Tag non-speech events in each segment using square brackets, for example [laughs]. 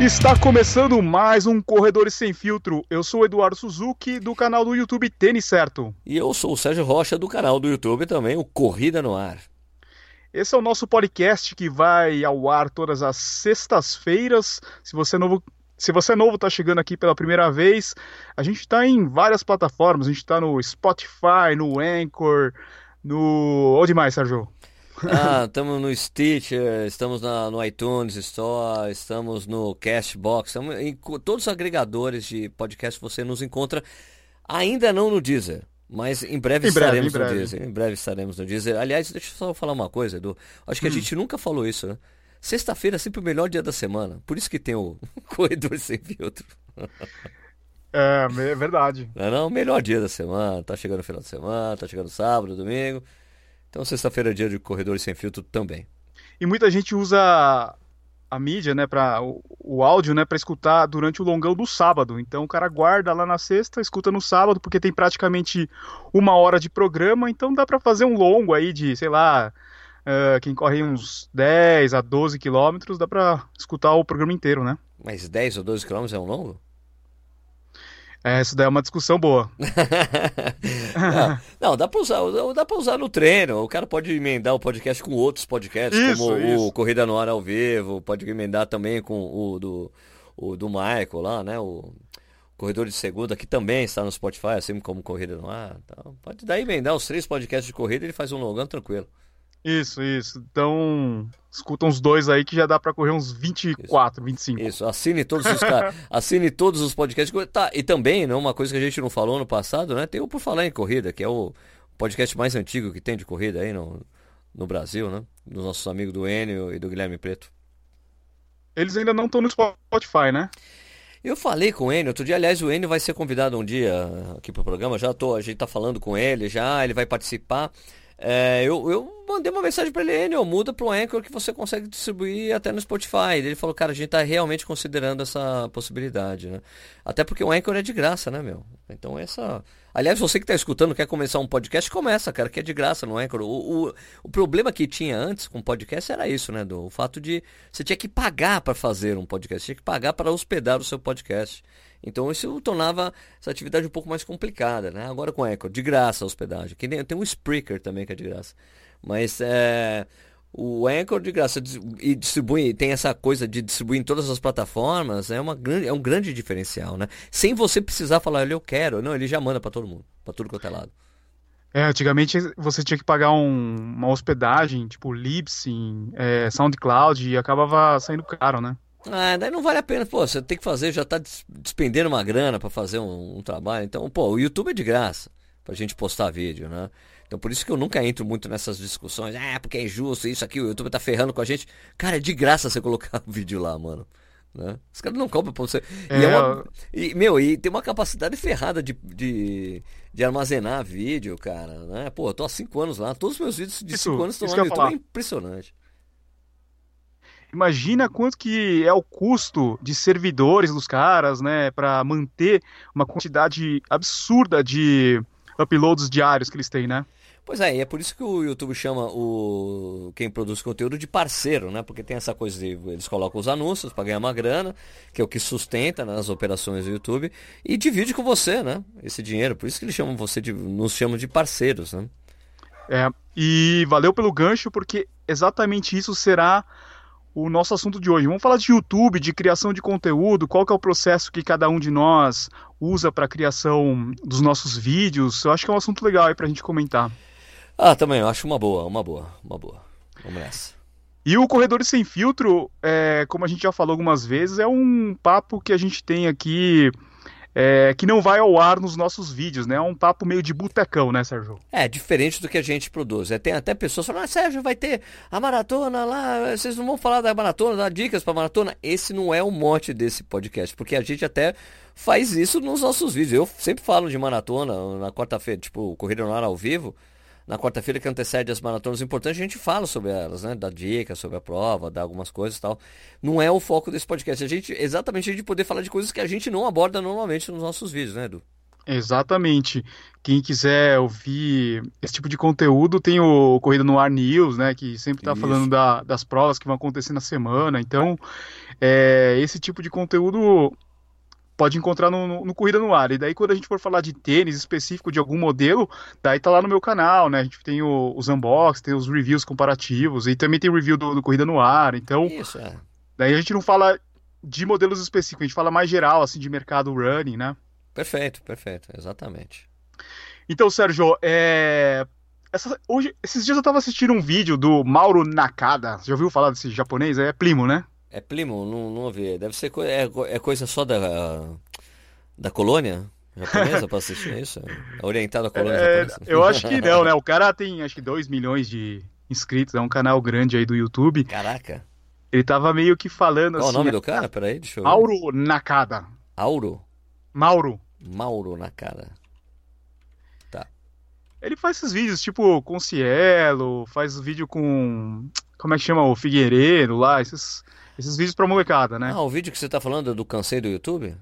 Está começando mais um Corredores Sem Filtro. Eu sou o Eduardo Suzuki, do canal do YouTube Tênis Certo. E eu sou o Sérgio Rocha, do canal do YouTube também, o Corrida no Ar. Esse é o nosso podcast que vai ao ar todas as sextas-feiras. Se você é novo, se você é novo, está chegando aqui pela primeira vez, a gente está em várias plataformas. A gente está no Spotify, no Anchor, no. Onde mais, Sérgio? Ah, estamos no Stitcher, estamos na, no iTunes Store, estamos no Cashbox, estamos em todos os agregadores de podcast você nos encontra. Ainda não no Deezer, mas em breve Em breve, estaremos em no breve. Deezer. Em breve estaremos no Deezer. Aliás, deixa eu só falar uma coisa, Edu. Acho que Hum. a gente nunca falou isso, né? Sexta-feira é sempre o melhor dia da semana. Por isso que tem o [laughs] Corredor Sem Filtro. É, é verdade. Não é não? O melhor dia da semana. Tá chegando o final de semana, tá chegando sábado, domingo. Então sexta-feira é dia de Corredores Sem Filtro também. E muita gente usa a mídia, né, para o, o áudio, né, para escutar durante o longão do sábado. Então o cara guarda lá na sexta, escuta no sábado, porque tem praticamente uma hora de programa, então dá para fazer um longo aí de, sei lá, eh, quem corre uns 10 a 12 quilômetros, dá para escutar o programa inteiro, né? Mas 10 ou 12 quilômetros é um longo? É, isso daí é uma discussão boa. [laughs] não, não, dá pra usar, dá pra usar no treino. O cara pode emendar o podcast com outros podcasts, Isso, como isso. o Corrida no Ar ao vivo, pode emendar também com o do, o do Michael lá, né? O Corredor de Segunda, que também está no Spotify, assim como Corrida no Ar. Então, pode daí emendar os três podcasts de corrida e ele faz um longão tranquilo. Isso, isso. Então, escuta uns dois aí que já dá para correr uns 24, 25. Isso, assine todos os [laughs] assine todos os podcasts. Tá, e também, né, uma coisa que a gente não falou no passado, né? Tem o Por Falar em Corrida, que é o podcast mais antigo que tem de corrida aí no, no Brasil, né? Dos nossos amigos do Enio e do Guilherme Preto. Eles ainda não estão no Spotify, né? Eu falei com o Enio, outro dia, aliás, o Enio vai ser convidado um dia aqui pro programa, já tô, a gente tá falando com ele, já, ele vai participar. É, eu, eu mandei uma mensagem para ele, Enio, muda pro Anchor que você consegue distribuir até no Spotify. Ele falou, cara, a gente tá realmente considerando essa possibilidade, né? Até porque o Anchor é de graça, né, meu? Então essa... Aliás, você que tá escutando, quer começar um podcast, começa, cara, que é de graça no Anchor. O, o, o problema que tinha antes com podcast era isso, né, do o fato de você tinha que pagar para fazer um podcast, tinha que pagar para hospedar o seu podcast. Então isso tornava essa atividade um pouco mais complicada, né? Agora com o Anchor, de graça a hospedagem. Que nem, tem um Spreaker também que é de graça. Mas é, o Anchor de graça e distribui, tem essa coisa de distribuir em todas as plataformas, é, uma grande, é um grande diferencial, né? Sem você precisar falar, "Olha, eu quero. Não, ele já manda para todo mundo, para tudo quanto é lado. É, antigamente você tinha que pagar um- uma hospedagem, tipo Libsyn, é, SoundCloud, e acabava saindo caro, né? Ah, daí não vale a pena, pô, você tem que fazer, já tá des- despendendo uma grana para fazer um, um trabalho. Então, pô, o YouTube é de graça pra gente postar vídeo, né? Então por isso que eu nunca entro muito nessas discussões, ah, porque é injusto, isso aqui, o YouTube tá ferrando com a gente. Cara, é de graça você colocar [laughs] o vídeo lá, mano. Né? Os caras não cobram pra você. E, É, é uma- e, meu, e tem uma capacidade ferrada de, de, de armazenar vídeo, cara, né? Pô, eu tô há cinco anos lá, todos os meus vídeos de Isso, cinco anos estão lá no YouTube, é falar. impressionante. Imagina quanto que é o custo de servidores dos caras, né, Pra manter uma quantidade absurda de uploads diários que eles têm, né? Pois é, e é por isso que o YouTube chama o quem produz conteúdo de parceiro, né? Porque tem essa coisa de eles colocam os anúncios para ganhar uma grana, que é o que sustenta né, as operações do YouTube, e divide com você, né? Esse dinheiro. Por isso que eles chamam você de nos chamam de parceiros, né? É, e valeu pelo gancho, porque exatamente isso será o nosso assunto de hoje. Vamos falar de YouTube, de criação de conteúdo, qual que é o processo que cada um de nós usa para a criação dos nossos vídeos. Eu acho que é um assunto legal aí pra gente comentar. Ah, também, eu acho uma boa, uma boa, uma boa. Vamos nessa. E o Corredores Sem Filtro, é, como a gente já falou algumas vezes, é um papo que a gente tem aqui é, que não vai ao ar nos nossos vídeos, né? É um papo meio de botecão, né, Sérgio? É, diferente do que a gente produz. É, tem até pessoas falando, ah, Sérgio, vai ter a maratona lá, vocês não vão falar da maratona, dar dicas pra maratona. Esse não é o mote desse podcast, porque a gente até faz isso nos nossos vídeos. Eu sempre falo de maratona na quarta-feira, tipo, Corrida no Ar ao vivo. Na quarta-feira que antecede as maratonas importantes, a gente fala sobre elas, né? Dá dicas sobre a prova, dá algumas coisas e tal. Não é o foco desse podcast. A gente, exatamente a gente poder falar de coisas que a gente não aborda normalmente nos nossos vídeos, né, Edu? Exatamente. Quem quiser ouvir esse tipo de conteúdo, tem o Corrida no Ar News, né? Que sempre está falando da, das provas que vão acontecer na semana. Então, é, esse tipo de conteúdo pode encontrar no, no, no, Corrida no Ar. E daí, quando a gente for falar de tênis específico de algum modelo, daí tá lá no meu canal, né? A gente tem o, os unboxings, tem os reviews comparativos, e também tem review do, do Corrida no Ar. Então, Isso, é. daí a gente não fala de modelos específicos, a gente fala mais geral, assim, de mercado running, né? Perfeito, perfeito, exatamente. Então, Sérgio, é... Essa, hoje, esses dias eu tava assistindo um vídeo do Mauro Nakada. Você já ouviu falar desse japonês? É Plimo, né? É Plimo, não, não ouvi. Deve ser co é, é coisa só da, da colônia japonesa pra assistir isso? É orientado à colônia é, japonesa? Eu acho que [laughs] não, né? O cara tem acho que 2 milhões de inscritos, é um canal grande aí do YouTube. Caraca. Ele tava meio que falando Qual assim. Qual o nome do cara? Peraí, deixa eu ver. Mauro Nakada. Auro? Mauro. Mauro na cara. Tá. Ele faz esses vídeos, tipo, com Cielo, faz vídeo com. Como é que chama? O Figueiredo lá, esses, esses vídeos pra molecada, né? Ah, o vídeo que você tá falando é do Cansei do YouTube?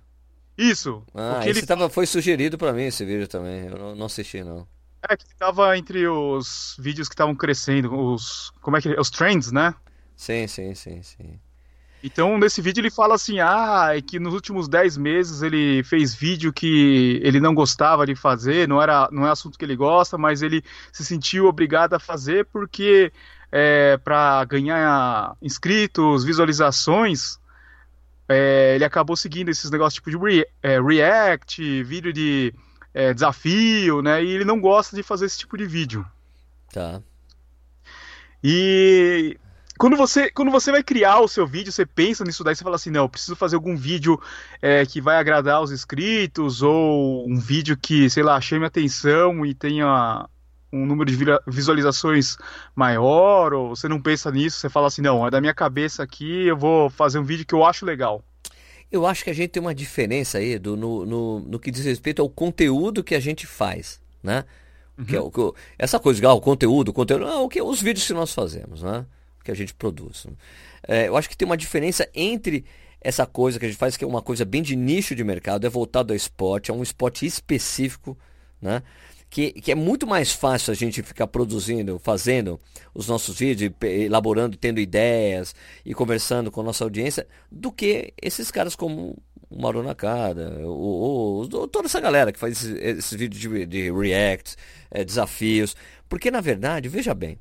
Isso. Ah, esse ele... tava, foi sugerido para mim esse vídeo também. Eu não, não assisti, não. É, que tava entre os vídeos que estavam crescendo, os. Como é que Os trends, né? Sim, sim, sim, sim. Então, nesse vídeo ele fala assim, ah, é que nos últimos 10 meses ele fez vídeo que ele não gostava de fazer, não era não é assunto que ele gosta, mas ele se sentiu obrigado a fazer porque é, para ganhar inscritos, visualizações, é, ele acabou seguindo esses negócios tipo de re, é, react, vídeo de é, desafio, né? E ele não gosta de fazer esse tipo de vídeo. Tá. E quando você, quando você vai criar o seu vídeo, você pensa nisso daí, você fala assim, não, eu preciso fazer algum vídeo é, que vai agradar os inscritos, ou um vídeo que, sei lá, chame atenção e tenha um número de visualizações maior, ou você não pensa nisso, você fala assim, não, é da minha cabeça aqui, eu vou fazer um vídeo que eu acho legal. Eu acho que a gente tem uma diferença aí do, no, no, no que diz respeito ao conteúdo que a gente faz, né? Uhum. Que é o, que, essa coisa, ah, o conteúdo, o conteúdo, não, o que, os vídeos que nós fazemos, né? que a gente produz. É, eu acho que tem uma diferença entre essa coisa que a gente faz, que é uma coisa bem de nicho de mercado, é voltado ao esporte, é um esporte específico, né? Que, que é muito mais fácil a gente ficar produzindo, fazendo os nossos vídeos, elaborando, tendo ideias e conversando com a nossa audiência, do que esses caras como o Mauro Nakada, ou, ou, toda essa galera que faz esses, esses vídeos de, de react, é, desafios. Porque, na verdade, veja bem,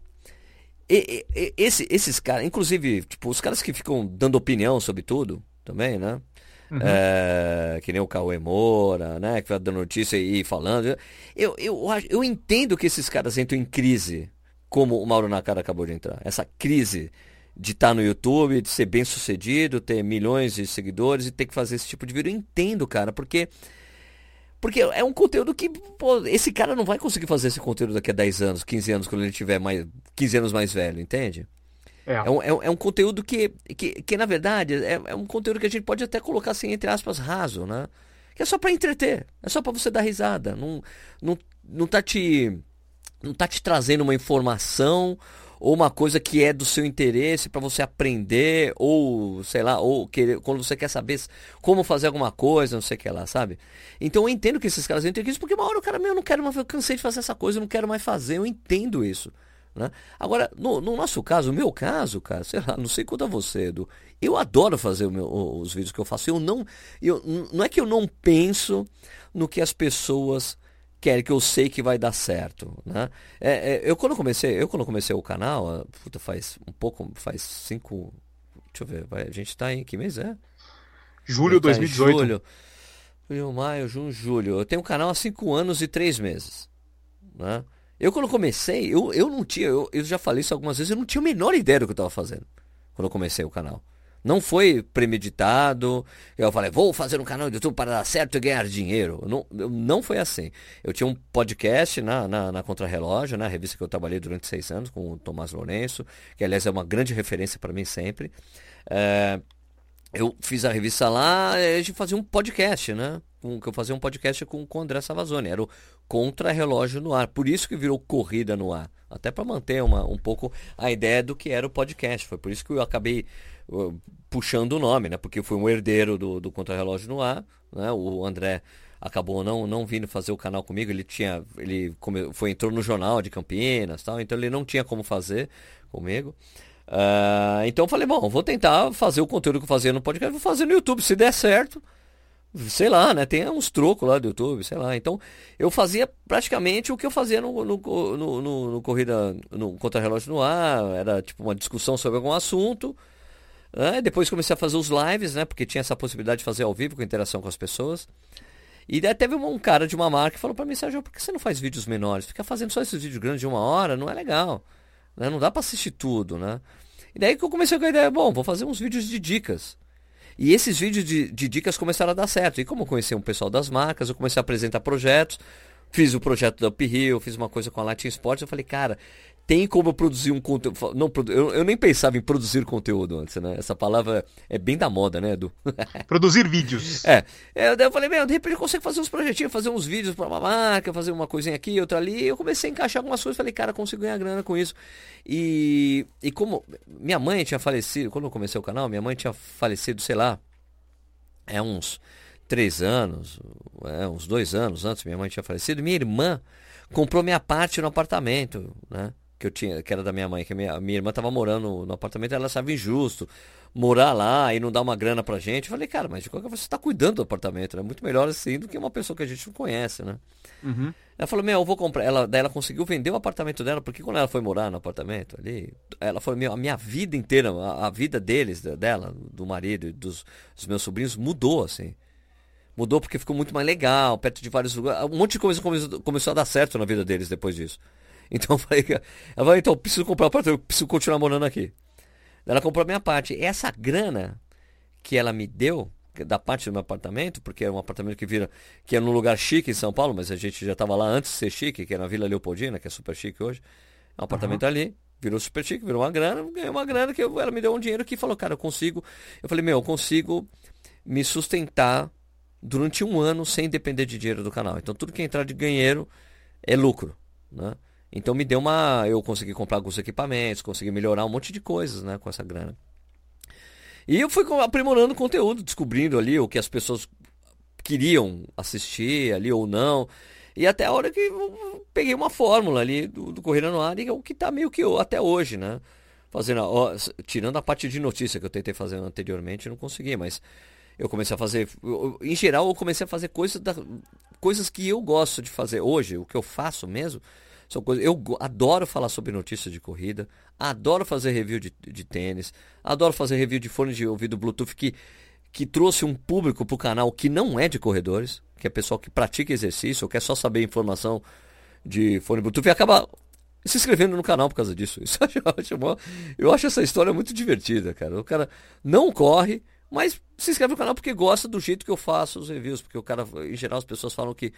e, e, esse, esses caras, inclusive, tipo, os caras que ficam dando opinião sobre tudo também, né? Uhum. É, que nem o Cauê Moura, né? Que vai dando notícia e falando. Eu, eu, eu entendo que esses caras entram em crise, como o Mauro Nakara acabou de entrar. Essa crise de estar tá no YouTube, de ser bem sucedido, ter milhões de seguidores e ter que fazer esse tipo de vídeo. Eu entendo, cara, porque porque é um conteúdo que, pô, esse cara não vai conseguir fazer esse conteúdo daqui a 10 anos, 15 anos, quando ele tiver mais 15 anos mais velho, entende? É. É, um, é, é um conteúdo que, que, que na verdade, é, é um conteúdo que a gente pode até colocar assim, entre aspas, raso, né? Que é só para entreter, é só para você dar risada. Não, não, não tá te. Não tá te trazendo uma informação ou uma coisa que é do seu interesse para você aprender, ou sei lá, ou querer, quando você quer saber como fazer alguma coisa, não sei o que lá, sabe? Então eu entendo que esses caras entram isso, porque uma hora o cara, meu, eu não quero mais, eu cansei de fazer essa coisa, eu não quero mais fazer, eu entendo isso. Né? Agora, no, no, nosso caso, no meu caso, cara, sei lá, não sei quanto a você, Edu, eu adoro fazer meu, os vídeos que eu faço. Eu não, eu, não é que eu não penso no que as pessoas quer que eu sei que vai dar certo, né? É, é, eu quando comecei, eu quando comecei o canal, puta, faz um pouco, faz cinco, deixa eu ver, vai, a gente está em que mês é? Julho de 2018. Tá julho, julho, maio, junho, julho. Eu tenho um canal há cinco anos e três meses, né? Eu quando comecei, eu, eu não tinha, eu, eu já falei isso algumas vezes, eu não tinha a menor ideia do que eu estava fazendo quando eu comecei o canal. Não foi premeditado. Eu falei, vou fazer um canal de YouTube para dar certo e ganhar dinheiro. Não, não foi assim. Eu tinha um podcast na, na, na Contrarrelógio, na né, revista que eu trabalhei durante seis anos, com o Tomás Lourenço, que aliás é uma grande referência para mim sempre. É, eu fiz a revista lá, a gente fazia um podcast, né? Um, que eu fazia um podcast com, com o André Savazone. Era o Contra-Relógio no Ar. Por isso que virou Corrida no Ar. Até para manter uma, um pouco a ideia do que era o podcast. Foi por isso que eu acabei puxando o nome, né? Porque foi um herdeiro do, do Contra-Relógio no Ar, né? O André acabou não, não vindo fazer o canal comigo, ele tinha, ele foi entrou no jornal de Campinas, tal, então ele não tinha como fazer comigo. Uh, então eu falei, bom, vou tentar fazer o conteúdo que eu fazia no podcast, vou fazer no YouTube, se der certo, sei lá, né? Tem uns trocos lá do YouTube, sei lá. Então, eu fazia praticamente o que eu fazia no, no, no, no, no corrida, no contra-relógio no ar, era tipo uma discussão sobre algum assunto. Né? Depois comecei a fazer os lives, né? Porque tinha essa possibilidade de fazer ao vivo com interação com as pessoas. E daí teve um cara de uma marca que falou para mim, Sérgio, por que você não faz vídeos menores? Fica fazendo só esses vídeos grandes de uma hora, não é legal. Né? Não dá para assistir tudo, né? E daí que eu comecei com a ideia, bom, vou fazer uns vídeos de dicas. E esses vídeos de, de dicas começaram a dar certo. E como eu conheci um pessoal das marcas, eu comecei a apresentar projetos. Fiz o projeto da Uphill, fiz uma coisa com a Latin Sports. Eu falei, cara, tem como eu produzir um conteúdo. Não, eu, eu, nem pensava em produzir conteúdo antes, né? Essa palavra é bem da moda, né, Edu? [laughs] produzir vídeos. É. Eu, eu falei, meu, de repente eu consigo fazer uns projetinhos, fazer uns vídeos para uma marca, fazer uma coisinha aqui, outra ali. E eu comecei a encaixar algumas coisas. Falei, cara, consigo ganhar grana com isso. E, e como minha mãe tinha falecido, quando eu comecei o canal, minha mãe tinha falecido, sei lá, é uns três anos, é, uns dois anos antes, minha mãe tinha falecido. Minha irmã comprou minha parte no apartamento, né? Que eu tinha, que era da minha mãe, que a minha, a minha irmã estava morando no apartamento, ela achava injusto morar lá e não dar uma grana pra gente. Eu falei, cara, mas de qualquer forma você está cuidando do apartamento, é né? muito melhor assim do que uma pessoa que a gente não conhece, né? Uhum. Ela falou, meu, eu vou comprar. Ela, daí ela conseguiu vender o apartamento dela, porque quando ela foi morar no apartamento ali, ela falou, meu, a minha vida inteira, a, a vida deles, dela, do marido e dos, dos meus sobrinhos, mudou, assim. Mudou porque ficou muito mais legal, perto de vários lugares. Um monte de coisa começou, começou a dar certo na vida deles depois disso. Então eu falei, ela falou, então, preciso comprar um apartamento, preciso continuar morando aqui. Ela comprou a minha parte. Essa grana que ela me deu, da parte do meu apartamento, porque é um apartamento que vira, que é num lugar chique em São Paulo, mas a gente já estava lá antes de ser chique, que é na Vila Leopoldina, que é super chique hoje. É um apartamento uhum. ali, virou super chique, virou uma grana, ganhei uma grana que eu, ela me deu um dinheiro que falou, cara, eu consigo. Eu falei, meu, eu consigo me sustentar durante um ano sem depender de dinheiro do canal. Então tudo que entrar de dinheiro é lucro, né? Então me deu uma. Eu consegui comprar alguns equipamentos, consegui melhorar um monte de coisas né, com essa grana. E eu fui aprimorando o conteúdo, descobrindo ali o que as pessoas queriam assistir ali ou não. E até a hora que eu peguei uma fórmula ali do, do Corrida no Ar, e é o que está meio que eu, até hoje, né? Fazendo, ó, tirando a parte de notícia que eu tentei fazer anteriormente, não consegui, mas eu comecei a fazer. Eu, em geral, eu comecei a fazer coisas, da, coisas que eu gosto de fazer hoje, o que eu faço mesmo são coisas. Eu adoro falar sobre notícias de corrida, adoro fazer review de, de tênis, adoro fazer review de fone de ouvido Bluetooth que, que trouxe um público para o canal que não é de corredores, que é pessoal que pratica exercício ou quer só saber informação de fone Bluetooth e acaba se inscrevendo no canal por causa disso. [laughs] Isso eu acho, eu acho essa história muito divertida, cara. O cara não corre, mas se inscreve no canal porque gosta do jeito que eu faço os reviews, porque o cara, em geral, as pessoas falam que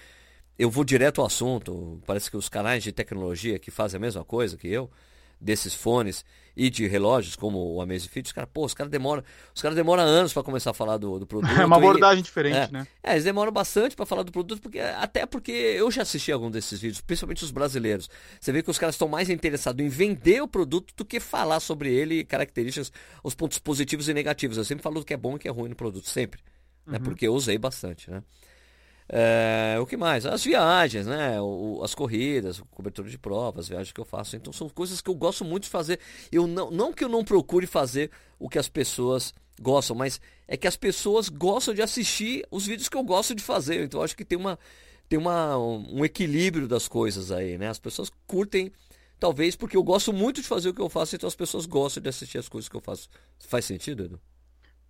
eu vou direto ao assunto. Parece que os canais de tecnologia que fazem a mesma coisa que eu, desses fones e de relógios como o Amazfit, os caras, pô, os caras demoram, os caras demoram anos para começar a falar do, do [laughs] produto. É uma abordagem e, diferente, é, né? É, eles demoram bastante para falar do produto, porque até porque eu já assisti algum desses vídeos, principalmente os brasileiros. Você vê que os caras estão mais interessados em vender o produto do que falar sobre ele, características, os pontos positivos e negativos. Eu sempre falo o que é bom e o que é ruim no produto, sempre. Né? Uhum. Né? Porque eu usei bastante, né? É, o que mais? As viagens, né? O, as corridas, cobertura de provas, as viagens que eu faço. Então são coisas que eu gosto muito de fazer. Eu não, não que eu não procure fazer o que as pessoas gostam, mas é que as pessoas gostam de assistir os vídeos que eu gosto de fazer. Então acho que tem uma tem uma, um equilíbrio das coisas aí, né? As pessoas curtem, talvez porque eu gosto muito de fazer o que eu faço, então as pessoas gostam de assistir as coisas que eu faço. Faz sentido, Edu?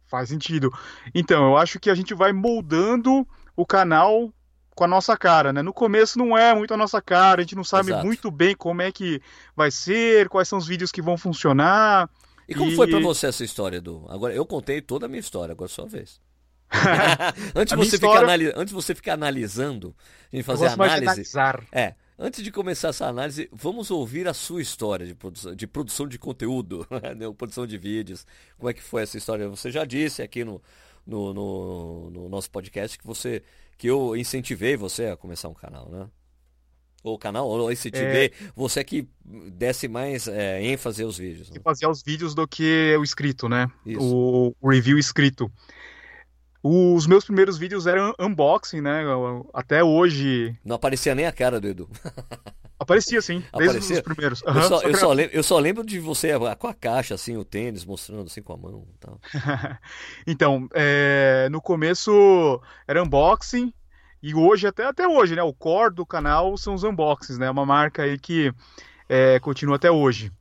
Faz sentido. Então, eu acho que a gente vai moldando o canal com a nossa cara, né? No começo não é muito a nossa cara, a gente não sabe Exato. muito bem como é que vai ser, quais são os vídeos que vão funcionar. E como e... foi para você essa história, Edu? Agora eu contei toda a minha história, agora é sua vez. [laughs] [laughs] antes, você história... antes você ficar analisando, a gente fazer análise. É, antes de começar essa análise, vamos ouvir a sua história de produção de, produção de conteúdo, [laughs] né? produção de vídeos. Como é que foi essa história? Você já disse aqui no, no, no, no, nosso podcast que você que eu incentivei você a começar um canal, né? Ou canal, ou incentivei é... você que desse mais é, ênfase aos vídeos. Né? Fazer os vídeos do que o escrito, né? O, o, review escrito. Os meus primeiros vídeos eram unboxing, né? Até hoje. Não aparecia nem a cara do Edu. [laughs] Aparecia sim, desde Aparecia? os primeiros. Uhum, eu, só, só eu, só lembro, eu, só lembro, de você com a caixa, assim, o tênis, mostrando assim com a mão. Tal. [laughs] então, é, no começo era unboxing, e hoje, até, até hoje, né? O core do canal são os unboxings, né? Uma marca aí que é, continua até hoje.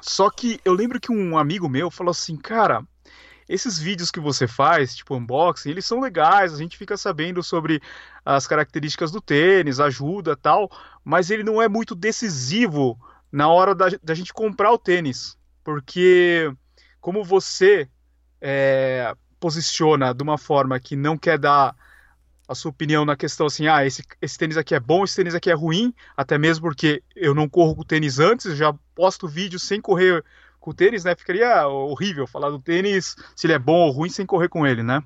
Só que eu lembro que um amigo meu falou assim, cara, esses vídeos que você faz, tipo unboxing, eles são legais, a gente fica sabendo sobre as características do tênis, ajuda tal, mas ele não é muito decisivo na hora da, da gente comprar o tênis, porque como você é, posiciona de uma forma que não quer dar a sua opinião na questão assim, ah, esse, esse tênis aqui é bom, esse tênis aqui é ruim, até mesmo porque eu não corro com tênis antes, já posto vídeo sem correr com o tênis, né? Ficaria horrível falar do tênis, se ele é bom ou ruim, sem correr com ele, né?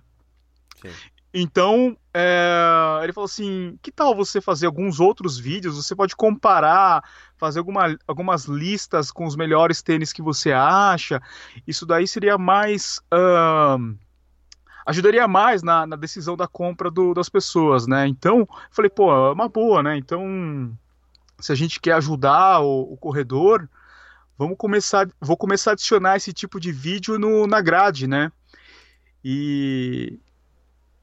Sim. Então, é, ele falou assim: que tal você fazer alguns outros vídeos? Você pode comparar, fazer alguma, algumas listas com os melhores tênis que você acha. Isso daí seria mais. Uh, ajudaria mais na, na decisão da compra do, das pessoas, né? Então, falei, pô, é uma boa, né? Então, se a gente quer ajudar o, o corredor, vamos começar, vou começar a adicionar esse tipo de vídeo no, na grade, né? E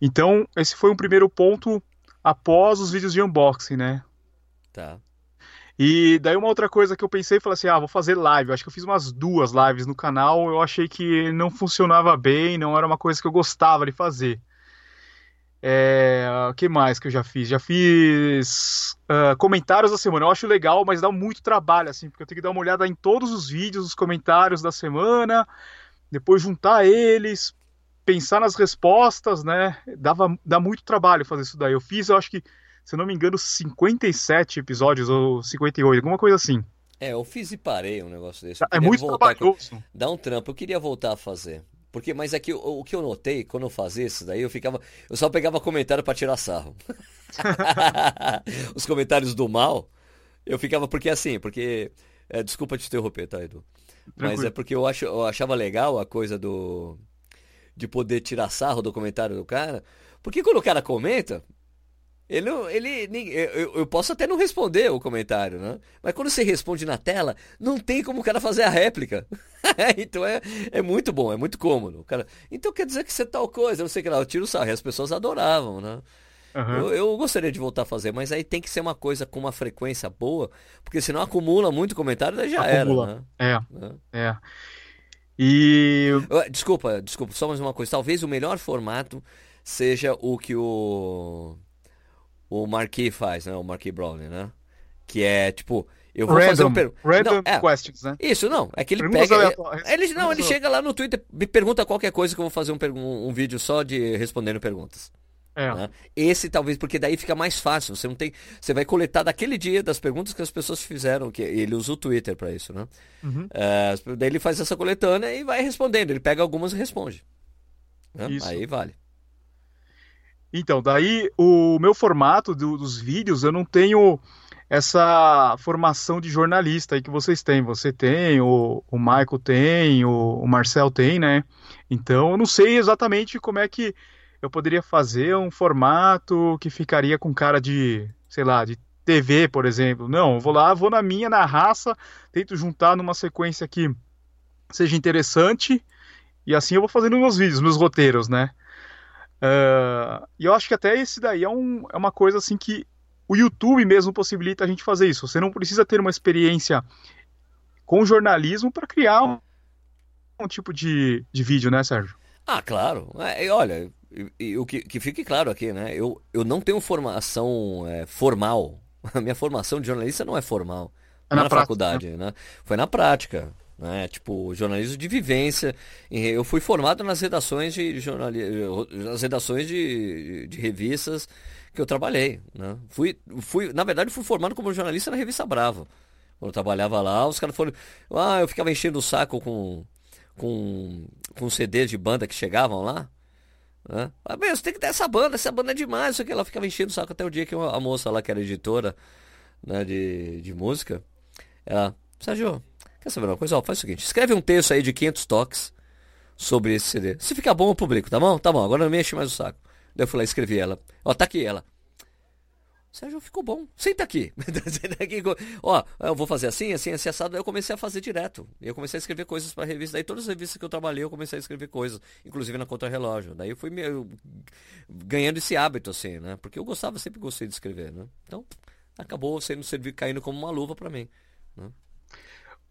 então esse foi um primeiro ponto após os vídeos de unboxing, né? Tá. E daí uma outra coisa que eu pensei, falei assim, ah, vou fazer live. Eu acho que eu fiz umas duas lives no canal, eu achei que não funcionava bem, não era uma coisa que eu gostava de fazer. É, o que mais que eu já fiz? Já fiz uh, comentários da semana. Eu acho legal, mas dá muito trabalho, assim, porque eu tenho que dar uma olhada em todos os vídeos, os comentários da semana, depois juntar eles, pensar nas respostas, né? Dava, dá muito trabalho fazer isso daí. Eu fiz, eu acho que se não me engano, 57 episódios ou 58, alguma coisa assim. É, eu fiz e parei um negócio desse. É muito trabalhoso. Com... Dá um trampo. Eu queria voltar a fazer. Porque, mas aqui o, o, que eu notei quando eu fazia isso daí, eu ficava. Eu só pegava comentário para tirar sarro. [laughs] Os comentários do mal, eu ficava. Porque assim, porque. É, desculpa te interromper, tá, Edu? Mas Tranquilo. é porque eu, acho, eu achava legal a coisa do. De poder tirar sarro do comentário do cara. Porque quando o cara comenta, ele, ele, eu, eu, posso até não responder o comentário, né? Mas quando você responde na tela, não tem como o cara fazer a réplica. [laughs] então é, é muito bom, é muito cômodo. O cara, então quer dizer que você tal coisa, não sei o que lá, eu tiro o sarro. As pessoas adoravam, né? Uhum. Eu, eu, gostaria de voltar a fazer, mas aí tem que ser uma coisa com uma frequência boa, porque senão acumula muito comentário, daí já acumula. era, né? É, é. é. E. Desculpa, desculpa, só mais uma coisa. Talvez o melhor formato seja o que o o Marquis faz, né? O Marquis Browning, né? Que é tipo, eu vou random, fazer um per... random não, é, questions, né? Isso, não. É que ele Perguntas pega. Ele, não, ele chega lá no Twitter, me pergunta qualquer coisa que eu vou fazer um, um, um vídeo só de respondendo perguntas. É. Né? Esse talvez, porque daí fica mais fácil. Você não tem. Você vai coletar daquele dia das perguntas que as pessoas fizeram, que ele usa o Twitter para isso, né? Uhum. É, daí ele faz essa coletânea e vai respondendo. Ele pega algumas e responde. Né? Aí vale. Então, daí o meu formato do, dos vídeos, eu não tenho essa formação de jornalista aí que vocês têm. Você tem, o, o Michael tem, o, o Marcel tem, né? Então, eu não sei exatamente como é que eu poderia fazer um formato que ficaria com cara de, sei lá, de TV, por exemplo. Não, eu vou lá, vou na minha, na raça, tento juntar numa sequência que seja interessante e assim eu vou fazendo meus vídeos, meus roteiros, né? Uh, e eu acho que até esse daí é, um, é uma coisa assim que o YouTube mesmo possibilita a gente fazer isso. Você não precisa ter uma experiência com jornalismo para criar um, um, tipo de, de vídeo, né, Sérgio? Ah, claro. É, olha, o que, que fique claro aqui, né? Eu, eu não tenho formação é, formal. [laughs] A minha formação de jornalista não é formal. É na, na prática, faculdade, né? né? Foi na prática né? Tipo, jornalismo de vivência. Eu fui formado nas redações de jornalismo, nas redações de, de revistas que eu trabalhei, né? Fui, fui, na verdade, fui formado como jornalista na revista Bravo. Quando eu trabalhava lá, os caras foram, ah, eu ficava enchendo o saco com com com CDs de banda que chegavam lá. Né? Ah, bem, você tem que ter essa banda, essa banda é demais, isso aqui. Ela ficava enchendo o saco até o dia que a moça lá, que era editora né, de, de música, ela, Sérgio, Quer saber uma coisa? Ó, faz o seguinte: escreve um texto aí de 500 toques, sobre esse CD. Se ficar bom, eu publico, tá bom? Tá bom, agora não me enche mais o saco. Daí eu fui lá e escrevi ela. Ó, tá aqui ela. Sérgio, ficou bom. Senta aqui. Senta [laughs] aqui. Ó, eu vou fazer assim, assim, assim, assado. Aí eu comecei a fazer direto. Eu comecei a escrever coisas para revista. Daí todas as revistas que eu trabalhei, eu comecei a escrever coisas. Inclusive na Contra-Relógio. Daí eu fui ganhando esse hábito, assim, né? Porque eu gostava, sempre gostei de escrever, né? Então, acabou sendo servir, caindo como uma luva para mim. Né?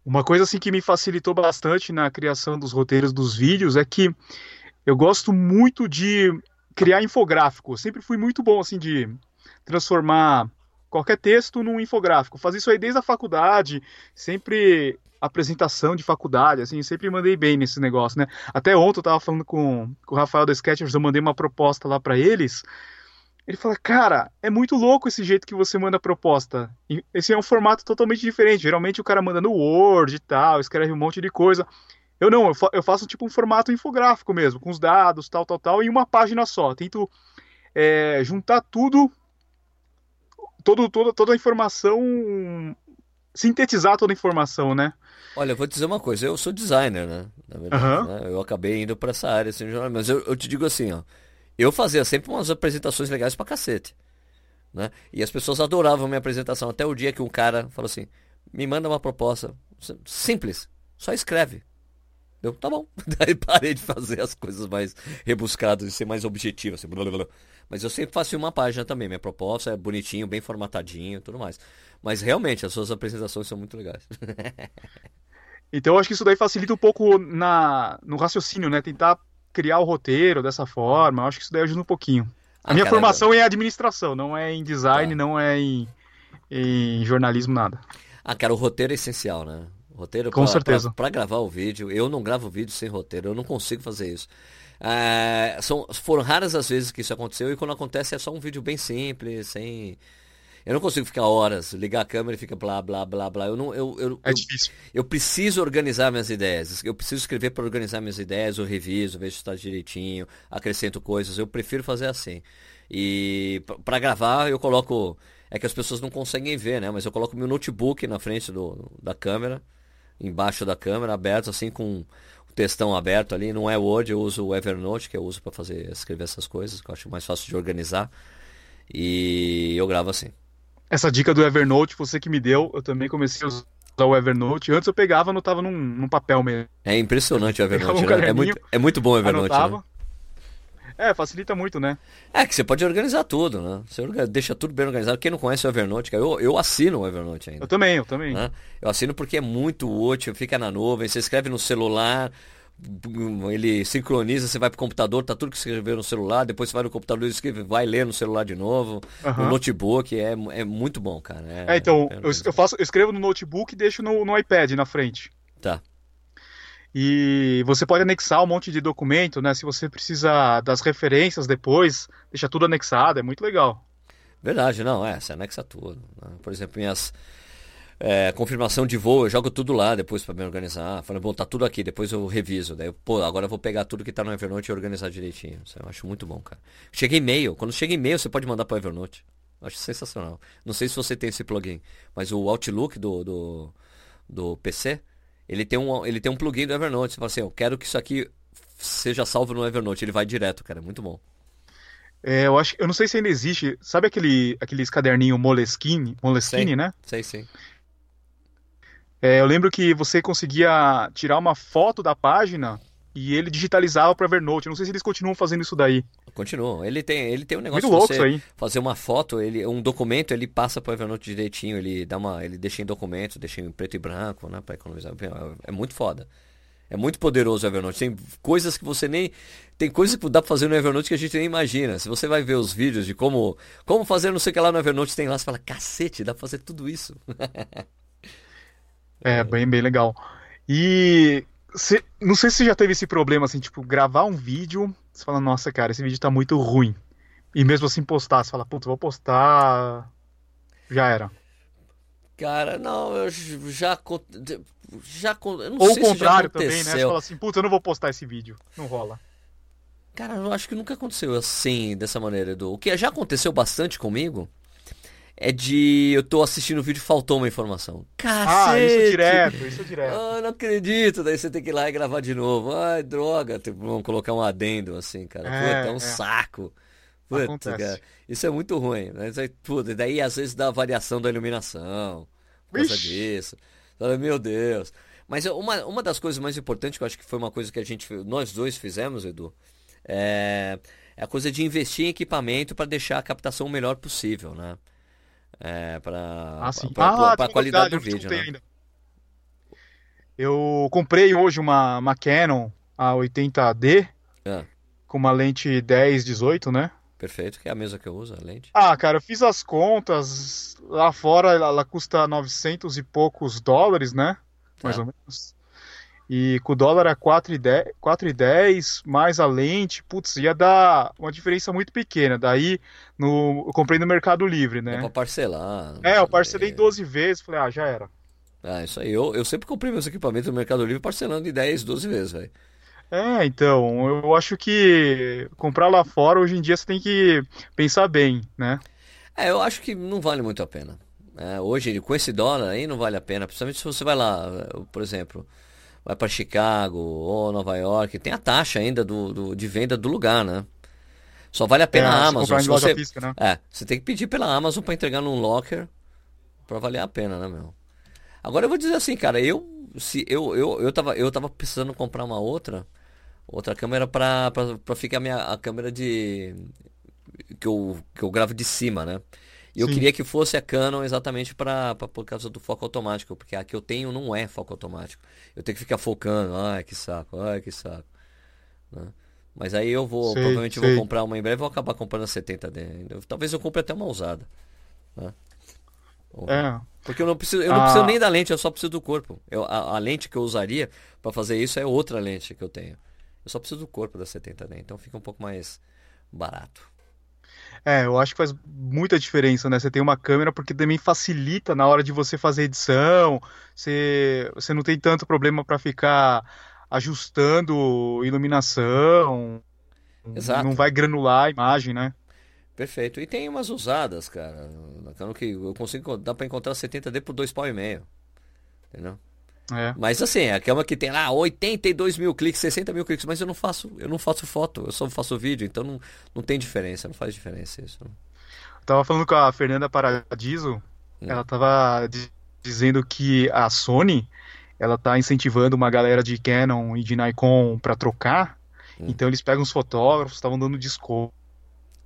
Uma coisa, assim, que me facilitou bastante na criação dos roteiros dos vídeos é que eu gosto muito de criar infográfico. Eu sempre fui muito bom, assim, de transformar qualquer texto num infográfico. Fazia isso aí desde a faculdade, sempre apresentação de faculdade, assim, sempre mandei bem nesse negócio, né? Até ontem eu tava falando com, com o Rafael da Sketchers, eu mandei uma proposta lá para eles. Ele fala, cara, é muito louco esse jeito que você manda a proposta. Esse é um formato totalmente diferente. Geralmente o cara manda no Word e tal, escreve um monte de coisa. Eu não, eu faço tipo um formato infográfico mesmo, com os dados, tal, tal, tal, em uma página só. Tento é, juntar tudo todo, toda, toda a informação. sintetizar toda a informação, né? Olha, eu vou dizer uma coisa, eu sou designer, né? Na verdade, uhum. né? Eu acabei indo para essa área, assim, mas eu, eu te digo assim, ó. Eu fazia sempre umas apresentações legais pra cacete. Né? E as pessoas adoravam minha apresentação. Até o dia que um cara falou assim: me manda uma proposta. Simples, só escreve. Eu, tá bom. [laughs] Daí parei de fazer as coisas mais rebuscadas e ser mais objetivo. Assim, blá, blá, blá. Mas eu sempre faço uma página também. Minha proposta é bonitinho, bem formatadinho tudo mais. Mas realmente, as suas apresentações são muito legais. [laughs] então eu acho que isso daí facilita um pouco na, no raciocínio, né? Tentar criar o roteiro dessa forma. Eu acho que isso daí ajuda um pouquinho. A ah, minha cara, formação é em administração, não é em design, tá. não é em, em jornalismo, nada. Ah, cara, o roteiro é essencial, né? Roteiro Com pra, certeza. Para gravar o vídeo, eu não gravo vídeo sem roteiro, eu não consigo fazer isso. É, são, foram raras as vezes que isso aconteceu e quando acontece é só um vídeo bem simples, sem. Eu não consigo ficar horas, ligar a câmera e fica blá blá blá blá. Eu não, eu, eu, é difícil. Eu, eu preciso organizar minhas ideias. Eu preciso escrever para organizar minhas ideias, eu reviso, vejo se está direitinho, acrescento coisas. Eu prefiro fazer assim. E para gravar eu coloco. É que as pessoas não conseguem ver, né? Mas eu coloco meu notebook na frente do, da câmera, embaixo da câmera, aberto, assim, com textão aberto ali, não é Word, eu uso o Evernote, que eu uso para fazer escrever essas coisas, que eu acho mais fácil de organizar. E eu gravo assim. Essa dica do Evernote, você que me deu, eu também comecei a usar o Evernote. Antes eu pegava, anotava num, num papel mesmo. É impressionante o Evernote, um né? é, muito, é muito bom o Evernote. Anotava, né? É, facilita muito, né? É que você pode organizar tudo, né? Você deixa tudo bem organizado. Quem não conhece o Evernote, eu, eu assino o Evernote ainda. Eu também, eu também. Né? Eu assino porque é muito útil, fica na nuvem, você escreve no celular, ele sincroniza, você vai pro computador, tá tudo que você escreveu no celular, depois você vai no computador e escreve, vai ler no celular de novo, uhum. no notebook, é, é muito bom, cara. É, é então, é eu, eu, faço, eu escrevo no notebook e deixo no, no iPad na frente. Tá. E você pode anexar um monte de documento, né? Se você precisa das referências depois, deixa tudo anexado, é muito legal. Verdade, não, é, você anexa tudo. Né? Por exemplo, minhas é, confirmação de voo, eu jogo tudo lá depois para me organizar. Falei, bom, tá tudo aqui, depois eu reviso. Daí, eu, pô, agora eu vou pegar tudo que tá no Evernote e organizar direitinho. Isso eu acho muito bom, cara. Chega e-mail, quando chega e-mail você pode mandar para o Evernote. Eu acho sensacional. Não sei se você tem esse plugin, mas o Outlook do, do, do PC, ele tem um, ele tem um plugin do Evernote. Você fala assim, eu quero que isso aqui seja salvo no Evernote. Ele vai direto, cara. É muito bom. É, eu acho, eu não sei se ainda existe. Sabe aquele, aqueles caderninho Moleskine, Moleskine, né? Sei, sim. É, eu lembro que você conseguia tirar uma foto da página e ele digitalizava para Evernote. Não sei se eles continuam fazendo isso daí. Continuam. Ele tem, ele tem um negócio Muito louco isso aí. fazer uma foto, ele, um documento, ele passa para Evernote direitinho, ele dá uma, ele deixa em documento, deixa em preto e branco, né, para economizar. É muito foda. É muito poderoso o Evernote. Tem coisas que você nem. Tem coisas que dá pra fazer no Evernote que a gente nem imagina. Se você vai ver os vídeos de como, como fazer não sei o que lá no Evernote, tem lá, você fala, cacete, dá pra fazer tudo isso. [laughs] é, bem, bem legal. E Cê, não sei se você já teve esse problema, assim, tipo, gravar um vídeo, você fala, nossa, cara, esse vídeo tá muito ruim. E mesmo assim postar, você fala, putz, vou postar. Já era. Cara, não, eu já. já eu não Ou sei o contrário também, né? Você fala assim, putz, eu não vou postar esse vídeo. Não rola. Cara, eu acho que nunca aconteceu assim, dessa maneira, Edu. O que já aconteceu bastante comigo é de eu tô assistindo o vídeo e faltou uma informação. Cacete! Ah, isso direto, isso direto. Ah, não acredito. Daí você tem que ir lá e gravar de novo. Ai, droga. Tipo, vamos colocar um adendo assim, cara. É, Puta, é um é. saco. Puta, cara. Isso é muito ruim. Mas aí, tudo. E daí às vezes dá variação da iluminação. Por causa disso. Meu Deus. Mas uma, uma das coisas mais importantes, que eu acho que foi uma coisa que a gente, nós dois fizemos, Edu, é, é a coisa de investir em equipamento para deixar a captação o melhor possível, né? É, para ah, ah, a qualidade do vídeo. Né? Ainda. Eu comprei hoje uma, uma Canon A80D é. com uma lente 10-18, né? Perfeito, que é a mesma que eu uso, a lente. Ah, cara, eu fiz as contas. Lá fora ela, ela custa 900 e poucos dólares, né? Mais é. ou menos. E com o dólar a 4,10 mais a lente, putz, ia dar uma diferença muito pequena. Daí no, eu comprei no Mercado Livre, né? É pra parcelar. É, eu parcelei 12 vezes, falei, ah, já era. Ah, isso aí. Eu, eu sempre comprei meus equipamentos no Mercado Livre parcelando em 10, 12 vezes, velho. É, então, eu acho que comprar lá fora hoje em dia você tem que pensar bem, né? É, eu acho que não vale muito a pena. É, hoje, com esse dólar aí, não vale a pena. Principalmente se você vai lá, por exemplo, vai para Chicago ou Nova York, tem a taxa ainda do, do, de venda do lugar, né? Só vale a pena é, a Amazon. Se você, física, né? É, você tem que pedir pela Amazon para entregar num locker para valer a pena, né, meu? Agora eu vou dizer assim, cara, eu se eu eu, eu tava eu tava precisando comprar uma outra outra câmera para para ficar minha a câmera de que eu que eu gravo de cima, né? E eu queria que fosse a Canon exatamente para por causa do foco automático, porque a que eu tenho não é foco automático. Eu tenho que ficar focando, ai que saco, ai que saco. Né? Mas aí eu vou, sei, provavelmente sei. vou comprar uma em breve, vou acabar comprando a 70D. Talvez eu compre até uma usada. Né? É. Porque eu não preciso, eu não ah. preciso nem da lente, eu só preciso do corpo. Eu, a, a lente que eu usaria para fazer isso é outra lente que eu tenho. Eu só preciso do corpo da 70D, então fica um pouco mais barato. É, eu acho que faz muita diferença, né? Você tem uma câmera porque também facilita na hora de você fazer edição. Você, você não tem tanto problema para ficar ajustando iluminação. Exato. Não vai granular a imagem, né? Perfeito. E tem umas usadas, cara. que eu consigo dá para encontrar 70D por dois pau e meio. Entendeu? É. Mas assim, é a cama que tem lá 82 mil cliques, 60 mil cliques, mas eu não faço, eu não faço foto, eu só faço vídeo, então não, não tem diferença, não faz diferença isso. Eu tava falando com a Fernanda Paradiso, hum. ela tava dizendo que a Sony ela tá incentivando uma galera de Canon e de Nikon para trocar. Hum. Então eles pegam os fotógrafos, estavam dando desconto.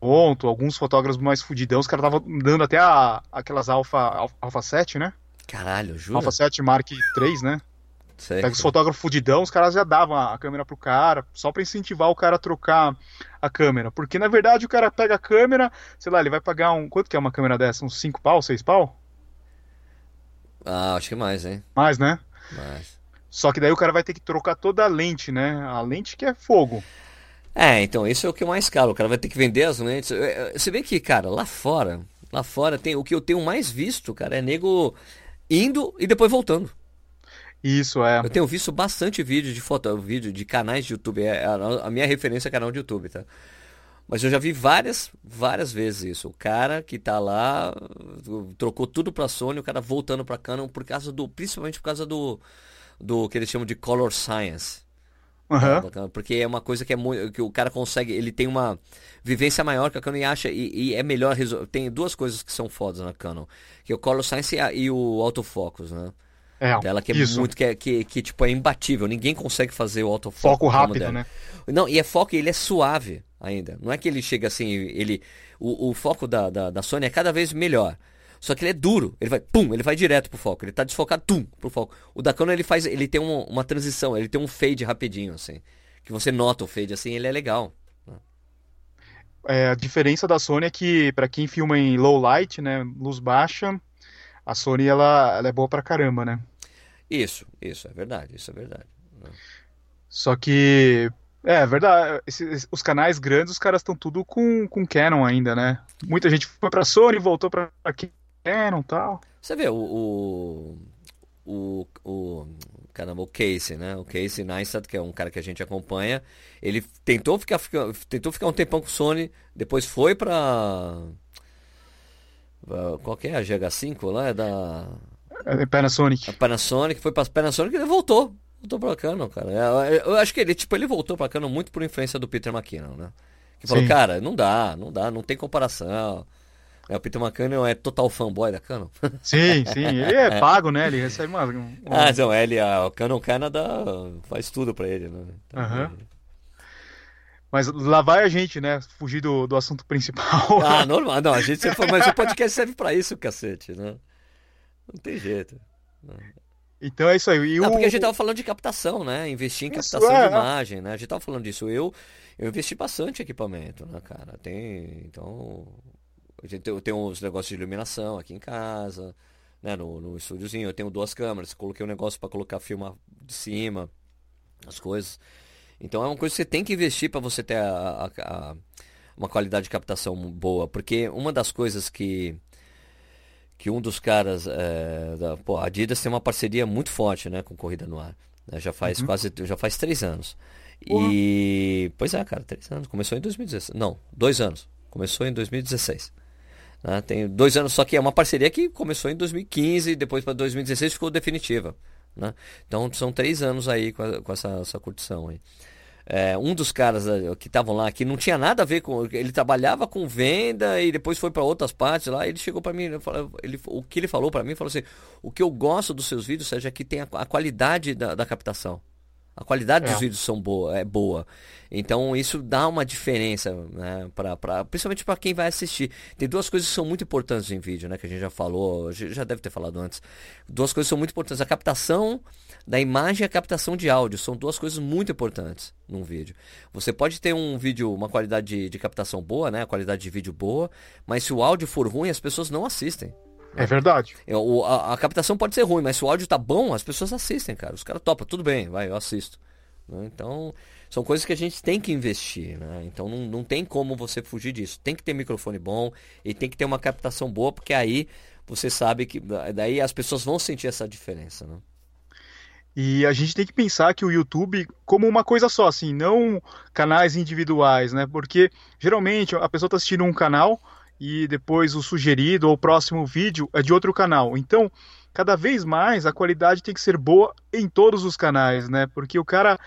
Alguns fotógrafos mais fudidão, os caras estavam dando até a, aquelas Alpha, Alpha 7, né? Caralho, juro. Alpha 7 Mark III, né? Sei, Pega os fotógrafos fudidão, os caras já davam a câmera pro cara, só para incentivar o cara a trocar a câmera. Porque na verdade o cara pega a câmera, sei lá, ele vai pagar um. Quanto que é uma câmera dessa? Uns 5 pau, 6 pau? Ah, acho que mais, hein? Mais, né? Mais. Só que daí o cara vai ter que trocar toda a lente, né? A lente que é fogo. É, então, isso é o que é mais caro. O cara vai ter que vender as lentes. Você vê que, cara, lá fora, lá fora tem o que eu tenho mais visto, cara, é nego indo e depois voltando. Isso é. Eu tenho visto bastante vídeo de foto, vídeo de canais de YouTube. É a, minha referência é canal de YouTube, tá? Mas eu já vi várias, várias vezes isso. O cara que tá lá trocou tudo para Sony, o cara voltando para Canon por causa do, principalmente por causa do, do que eles chamam de color science. Uhum. Porque é uma coisa que é muito, que o cara consegue, ele tem uma vivência maior que a Canon e acha e, e é melhor tem duas coisas que são fodas na Canon, que é o Color Science e, a, e o autofocus, né? É, Dela que é isso. muito que, é, que, que tipo é imbatível, ninguém consegue fazer o autofoco. Foco rápido, né? Não, e é foco, ele é suave ainda. Não é que ele chega assim, ele o, o foco da, da, da Sony é cada vez melhor. Só que ele é duro, ele vai, pum, ele vai direto pro foco. Ele tá desfocado, tum, pro foco. O da Canon ele faz, ele tem uma, uma transição, ele tem um fade rapidinho, assim. Que você nota o fade, assim, ele é legal. É, a diferença da Sony é que, para quem filma em low light, né, luz baixa, a Sony, ela, ela é boa pra caramba, né? Isso, isso, é verdade, isso é verdade. Só que é, é verdade. Esses, os canais grandes, os caras estão tudo com, com Canon ainda, né? Muita gente foi pra Sony, voltou pra Canon e tal. Você vê, o, o, o, o, caramba, o Casey, né? O Casey Neistat, que é um cara que a gente acompanha, ele tentou ficar, tentou ficar um tempão com o Sony, depois foi pra... Qual que é? A GH5 lá? É da. É Panasonic. A Panasonic foi pra Panasonic e ele voltou. Voltou pra Canon, cara. Eu, eu acho que ele, tipo, ele voltou pra Canon muito por influência do Peter McKinnon, né? Que falou, Sim. cara, não dá, não dá, não tem comparação. É, o Peter McKinnon é total fanboy da Canon. [laughs] Sim, sim, ele é, é. pago, né? Ele recebe uma. uma... Ah, não, ele, a Canon Canada faz tudo pra ele, né? Então, uhum. ele... Mas lá vai a gente, né? Fugir do, do assunto principal. Ah, [laughs] normal. Não, a gente sempre Mas o podcast serve pra isso, cacete, né? Não tem jeito. Então é isso aí. E não, o... porque a gente tava falando de captação, né? Investir em captação é, de imagem, né? A gente tava falando disso. Eu, eu investi bastante em equipamento, né, cara? Tem. Então. Tem, tem uns negócios de iluminação aqui em casa, né? No, no estúdiozinho. Eu tenho duas câmeras. Coloquei um negócio para colocar filme de cima, as coisas. Então é uma coisa que você tem que investir para você ter a, a, a, uma qualidade de captação boa. Porque uma das coisas que que um dos caras é, da pô, a Adidas tem uma parceria muito forte né com corrida no ar né? já faz uhum. quase já faz três anos e pois é cara três anos começou em 2016 não dois anos começou em 2016 né? tem dois anos só que é uma parceria que começou em 2015 depois para 2016 ficou definitiva né? então são três anos aí com, a, com essa, essa curtição aí é, um dos caras eh, que estavam lá, que não tinha nada a ver com. Ele trabalhava com venda e depois foi para outras partes lá. Ele chegou para mim, ele, o que ele falou para mim, falou assim: O que eu gosto dos seus vídeos, seja é que tem a, a qualidade da, da captação. A qualidade é. dos vídeos são boa, é boa. Então isso dá uma diferença, né, pra, pra, principalmente para quem vai assistir. Tem duas coisas que são muito importantes em vídeo, né, que a gente já falou, já deve ter falado antes. Duas coisas são muito importantes: a captação da imagem e a captação de áudio. São duas coisas muito importantes num vídeo. Você pode ter um vídeo, uma qualidade de, de captação boa, né, a qualidade de vídeo boa, mas se o áudio for ruim, as pessoas não assistem. É verdade. É, o, a, a, captação pode ser ruim, mas se o áudio tá bom, as pessoas assistem, cara. Os caras topam, tudo bem, vai, eu assisto. Né? Então, são coisas que a gente tem que investir, né? Então não, não tem como você fugir disso. Tem que ter microfone bom e tem que ter uma captação boa, porque aí você sabe que daí as pessoas vão sentir essa diferença, né? E a gente tem que pensar que o YouTube como uma coisa só, assim, não canais individuais, né? Porque geralmente a pessoa está assistindo um canal e depois o sugerido ou o próximo vídeo é de outro canal. Então, cada vez mais a qualidade tem que ser boa em todos os canais, né? Porque o cara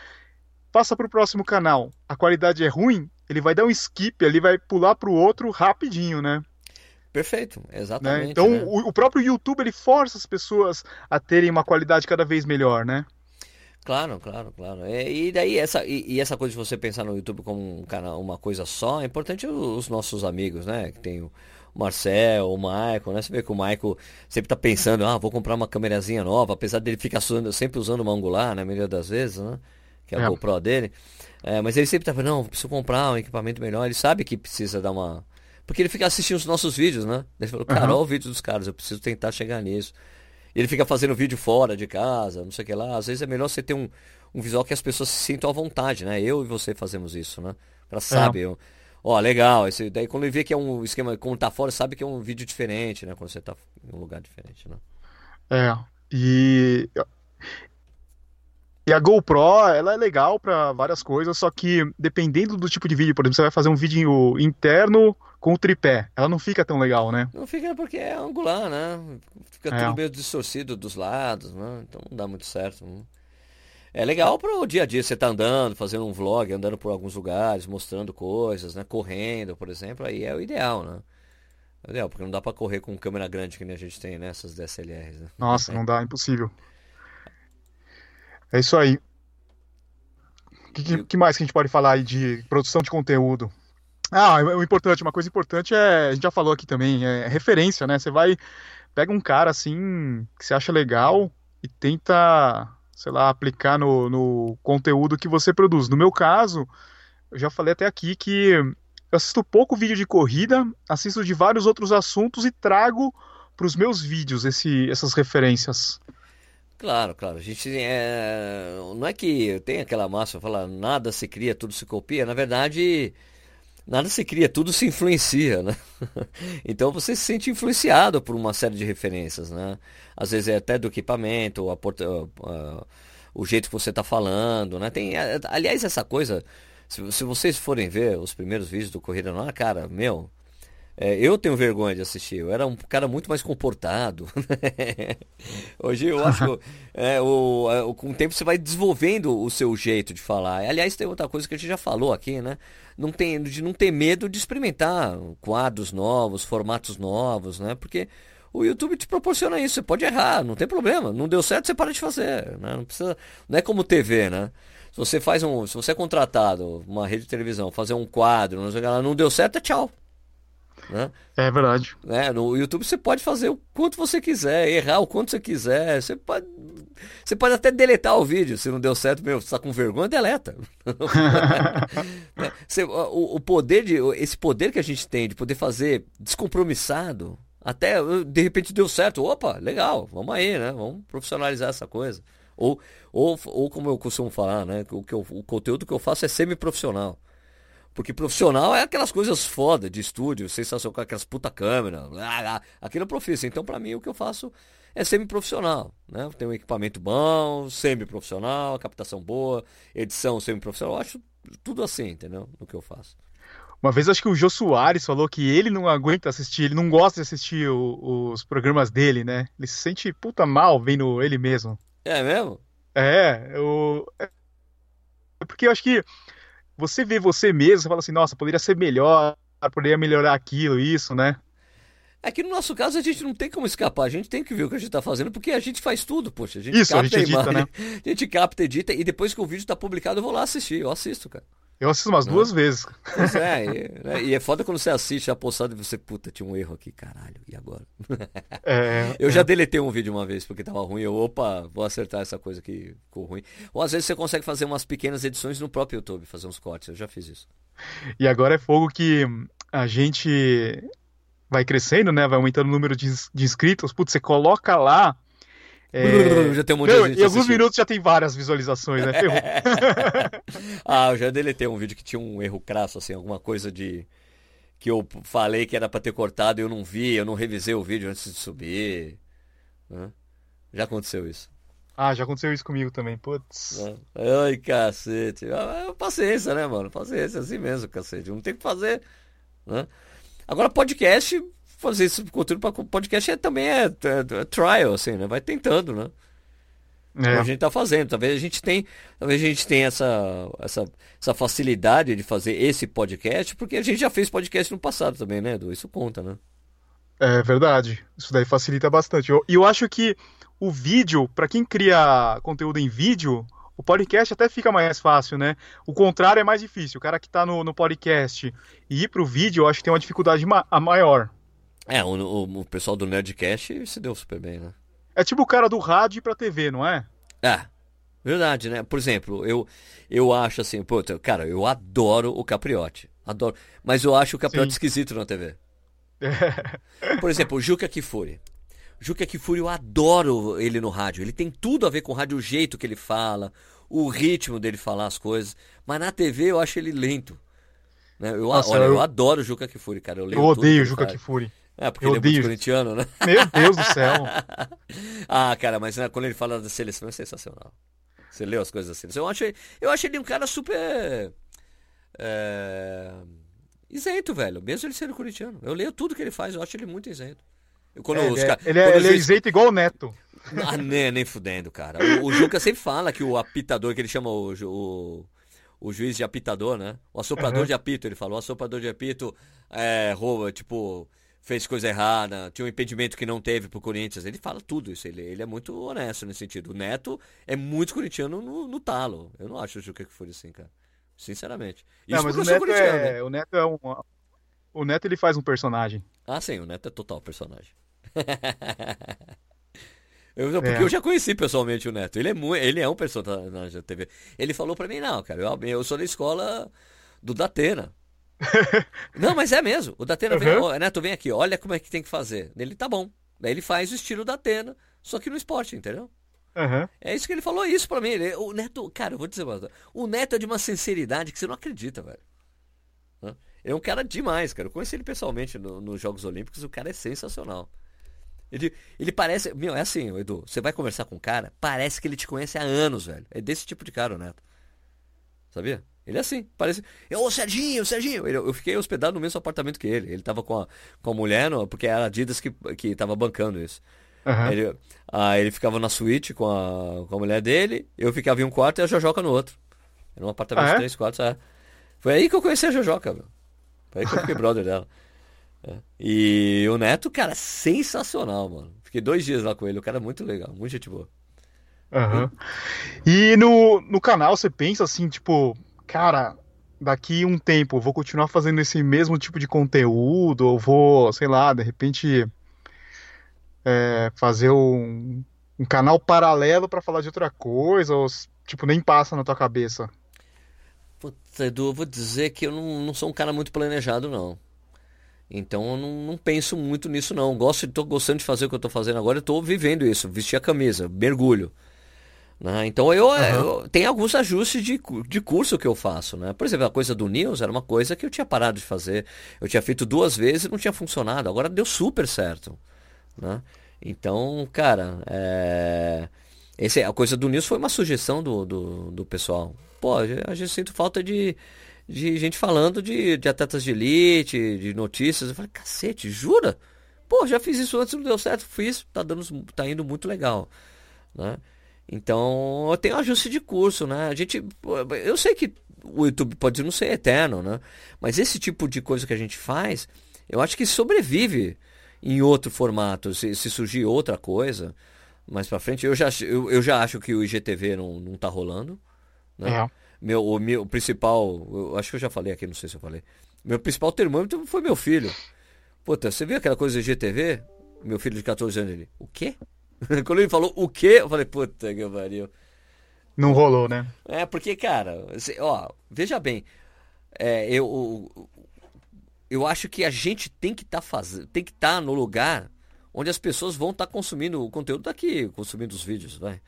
passa para o próximo canal, a qualidade é ruim, ele vai dar um skip, ele vai pular para o outro rapidinho, né? Perfeito, exatamente. Né? Então, né? o, o, próprio YouTube ele força as pessoas a terem uma qualidade cada vez melhor, né? Claro, claro, claro. É, e daí essa e, e, essa coisa de você pensar no YouTube como um canal, uma coisa só, é importante os nossos amigos, né? Que tem o Marcel, o Michael, né? Você vê que o Michael sempre tá pensando, ah, vou comprar uma câmerazinha nova, apesar dele ficar usando, sempre usando uma angular, né? A maioria das vezes, né? Que é a é. GoPro dele. É, mas ele sempre tá falando, não, preciso comprar um equipamento melhor. Ele sabe que precisa dar uma. Porque ele fica assistindo os nossos vídeos, né? Ele falou, cara, uhum. olha o vídeo dos caras, eu preciso tentar chegar nisso ele fica fazendo vídeo fora de casa, não sei o que lá. Às vezes é melhor você ter um, um visual que as pessoas se sintam à vontade, né? Eu e você fazemos isso, né? Pra sabe, é. ó, legal, esse, daí quando ele vê que é um esquema, como tá fora, sabe que é um vídeo diferente, né? Quando você tá em um lugar diferente, né? É, e e a GoPro, ela é legal para várias coisas, só que dependendo do tipo de vídeo, por exemplo, você vai fazer um vídeo interno com o tripé, ela não fica tão legal, né? Não fica porque é angular, né? Fica é. tudo meio distorcido dos lados, né? Então não dá muito certo. Né? É legal para o dia a dia, você tá andando, fazendo um vlog, andando por alguns lugares, mostrando coisas, né? Correndo, por exemplo, aí é o ideal, né? É o ideal, porque não dá para correr com câmera grande que nem a gente tem nessas DSLRs, né? Nossa, não dá, impossível. É isso aí. O que, que, mais que a gente pode falar aí de produção de conteúdo? Ah, o importante, uma coisa importante é, a gente já falou aqui também, é referência, né? Você vai, pega um cara assim, que você acha legal e tenta, sei lá, aplicar no, no conteúdo que você produz. No meu caso, eu já falei até aqui que eu assisto pouco vídeo de corrida, assisto de vários outros assuntos e trago para os meus vídeos esse, essas referências. Claro, claro. A gente é... não é que tem aquela massa fala nada se cria, tudo se copia. Na verdade, nada se cria, tudo se influencia, né? [laughs] então você se sente influenciado por uma série de referências, né? Às vezes é até do equipamento, a porta, o jeito que você está falando, né? Tem, aliás, essa coisa, se, se vocês forem ver os primeiros vídeos do Corrida Ar, cara, meu, É, eu tenho vergonha de assistir. Eu era um cara muito mais comportado. [laughs] Hoje eu acho que é, o, é, com o tempo você vai desenvolvendo o seu jeito de falar. Aliás, tem outra coisa que a gente já falou aqui, né? Não tem, de não ter medo de experimentar quadros novos, formatos novos, né? Porque o YouTube te proporciona isso. Você pode errar, não tem problema. Não deu certo, você para de fazer. Né? Não, precisa, não é como TV, né? Se você faz um. Se você é contratado, uma rede de televisão, fazer um quadro, não, não deu certo, é tchau. Né? É verdade. Né? No YouTube você pode fazer o quanto você quiser, errar o quanto você quiser. Você pode, você pode até deletar o vídeo. Se não deu certo, meu, você está com vergonha, deleta. Né? [laughs] você, o, o, poder de. Esse poder que a gente tem de poder fazer descompromissado. Até de repente deu certo. Opa, legal, vamos aí, né? Vamos profissionalizar essa coisa. Ou, ou, ou como eu costumo falar, né? O, que eu, o conteúdo que eu faço é semi-profissional. Porque profissional é aquelas coisas foda de estúdio, sensação com aquelas puta câmera, aquilo é profissional. Então, para mim, o que eu faço é semi-profissional. Né? Tem um equipamento bom, semi-profissional, captação boa, edição semi-profissional. Eu acho tudo assim, entendeu? No que eu faço. Uma vez acho que o Jô Soares falou que ele não aguenta assistir, ele não gosta de assistir o, os programas dele, né? Ele se sente puta mal vendo ele mesmo. É mesmo? É, eu... é porque eu acho que você vê você mesmo, você fala assim, nossa, poderia ser melhor, poderia melhorar aquilo, isso, né? É que no nosso caso a gente não tem como escapar, a gente tem que ver o que a gente está fazendo, porque a gente faz tudo, poxa. A gente Isso, capta a gente edita, imagem, né? [laughs] A gente capta, edita, e depois que o vídeo está publicado eu vou lá assistir, eu assisto, cara. Eu assisto umas duas vezes. Pois é, [laughs] e, né, e é foda quando você assiste a postado e você, puta, tinha um erro aqui, caralho, e agora? É, [laughs] eu é. já deletei um vídeo uma vez porque tava ruim, eu, opa, vou acertar essa coisa que ficou ruim. Ou às vezes você consegue fazer umas pequenas edições no próprio YouTube, fazer uns cortes, eu já fiz isso. E agora é fogo que a gente vai crescendo, né? Vai aumentando o número de inscritos. Putz, você coloca lá. É, Já tem um monte de gente em alguns minutos já tem várias visualizações, né? [laughs] Ferrou. Ah, eu já deletei um vídeo que tinha um erro crasso, assim, alguma coisa de. Que eu falei que era pra ter cortado e eu não vi, eu não revisei o vídeo antes de subir. né? Já aconteceu isso. Ah, já aconteceu isso comigo também. Putz. né? Ai, cacete. Ah, é Paciência, né, mano? Paciência, assim mesmo, cacete. Não tem o que fazer. Né? Agora, podcast, fazer esse conteúdo para podcast é, também é, é- é trial, assim, né? Vai tentando, né? É. a gente tá fazendo. Talvez a gente tenha, talvez a gente tenha essa, essa, essa facilidade de fazer esse podcast, porque a gente já fez podcast no passado também, né, Edu? Isso conta, né? É verdade. Isso daí facilita bastante. Eu- E eu, acho que o vídeo, pra quem cria conteúdo em vídeo, o podcast até fica mais fácil, né? O contrário é mais difícil. O cara que tá no, no podcast e ir pro vídeo, eu acho que tem uma dificuldade ma- a maior. É, o, o, o pessoal do Nerdcast se deu super bem, né? É tipo o cara do rádio pra TV, não é? É, verdade, né? Por exemplo, eu, eu acho assim, pô, cara, eu adoro o Capriotti. Adoro. Mas eu acho o Capriotti Sim. esquisito na TV. Por exemplo, o Juca Kifuri. Juca Kifuri, eu adoro ele no rádio. Ele tem tudo a ver com o rádio, o jeito que ele fala, o ritmo dele falar as coisas. Mas na TV eu acho ele lento. Né? Eu, Nossa, olha, eu... eu- adoro o Juca Kifuri, cara. Eu, Eu odeio o Juca. Kifuri. É, porque eu ele é muito corintiano, né? Meu Deus do céu. [laughs] Ah, cara, mas né, quando ele fala da seleção é sensacional. Você leu as coisas da seleção? Eu acho, eu acho ele um cara super. É, isento, velho. Mesmo ele sendo corintiano. Eu leio tudo que ele faz, eu acho ele muito isento. Quando É, os ele é, ca- ele é- ele é isento igual o Neto. [laughs] Ah, nem, nem fudendo, cara. O, o Juca sempre fala que o apitador, que ele chama o, o, o juiz de apitador, né? O assoprador Aham. de apito, ele falou. O assoprador de apito é, rouba, tipo, fez coisa errada, tinha um impedimento que não teve pro Corinthians. Ele fala tudo isso, ele, ele é muito honesto nesse sentido. O Neto é muito corintiano no, no talo. Eu não acho o Juca que foi assim, cara. Sinceramente. Isso Não, mas o Neto corintiano, né? é, o Neto é um. O Neto ele faz um personagem. Ah, sim, o Neto é total personagem. [laughs] Eu, porque É. eu já conheci pessoalmente o Neto. Ele é, mu- ele é um personagem da TV. Ele falou pra mim, não, cara, eu, eu sou da escola do Datena. [laughs] não, mas é mesmo. O Datena vem, Uhum. ó, Neto, vem aqui, olha como é que tem que fazer. Ele tá bom. Daí ele faz o estilo Datena, só que no esporte, entendeu? Aham. É isso que ele falou isso pra mim. Ele- o Neto, cara, eu vou dizer coisa. O Neto é de uma sinceridade que você não acredita, velho. É um cara demais, cara. Eu conheci ele pessoalmente no- nos Jogos Olímpicos, o cara é sensacional. Ele, ele parece. Meu, é assim, Edu. Você vai conversar com o cara, parece que ele te conhece há anos, velho. É desse tipo de cara, o Neto. Sabia? Ele é assim, parece. Ô, Serginho, Serginho! Ele, eu fiquei hospedado no mesmo apartamento que ele. Ele tava com a, com a mulher, no, porque era a Adidas que, que tava bancando isso. Aham. Ele, ah, ele ficava na suíte com a, com a mulher dele, eu ficava em um quarto e a Jojoca no outro. Era um apartamento Ah, é? de três quartos, é. Foi aí que eu conheci a Jojoca, meu. Foi aí que eu fiquei brother dela. É. E o Neto, cara, sensacional, mano. Fiquei dois dias lá com ele, o cara é muito legal, muito gente boa. Aham. E no, no canal você pensa assim, tipo, cara, daqui um tempo vou continuar fazendo esse mesmo tipo de conteúdo, ou vou, sei lá, de repente é, fazer um, um canal paralelo pra falar de outra coisa, ou tipo, nem passa na tua cabeça. Putz, Edu, eu vou dizer que eu não, não sou um cara muito planejado, não. Então eu não, não penso muito nisso, não. Gosto, tô gostando de fazer o que eu tô fazendo agora, eu tô vivendo isso, vestir a camisa, mergulho. Né? Então eu, eu tem alguns ajustes de, de curso que eu faço, né? Por exemplo, a coisa do News era uma coisa que eu tinha parado de fazer. Eu tinha feito duas vezes e não tinha funcionado. Agora deu super certo, né? Então, cara, é... Esse, a coisa do News foi uma sugestão do, do, do pessoal. Pô, a gente sinto falta de, de gente falando de, de atletas de elite, de notícias. Eu falei, cacete, jura? Pô, já fiz isso antes, não deu certo. Fiz, tá, dando, tá indo muito legal, né? Então, eu tenho ajuste de curso, né? A gente, eu sei que o YouTube pode não ser eterno, né? Mas esse tipo de coisa que a gente faz, eu acho que sobrevive em outro formato, se, se surgir outra coisa mais pra frente. Eu já, eu, eu já acho que o IGTV não, não tá rolando, né? É. Meu, o meu principal, eu acho que eu já falei aqui, não sei se eu falei. Meu principal termômetro foi meu filho. Puta, você viu aquela coisa do IGTV? Meu filho de 14 anos, ele, o quê? [laughs] Quando ele falou o quê? Eu falei, puta que pariu. Não rolou, né? É, porque, cara, ó, veja bem, é, eu, eu acho que a gente tem que estar fazendo, tem que estar no lugar onde as pessoas vão estar consumindo o conteúdo daqui, consumindo os vídeos, vai.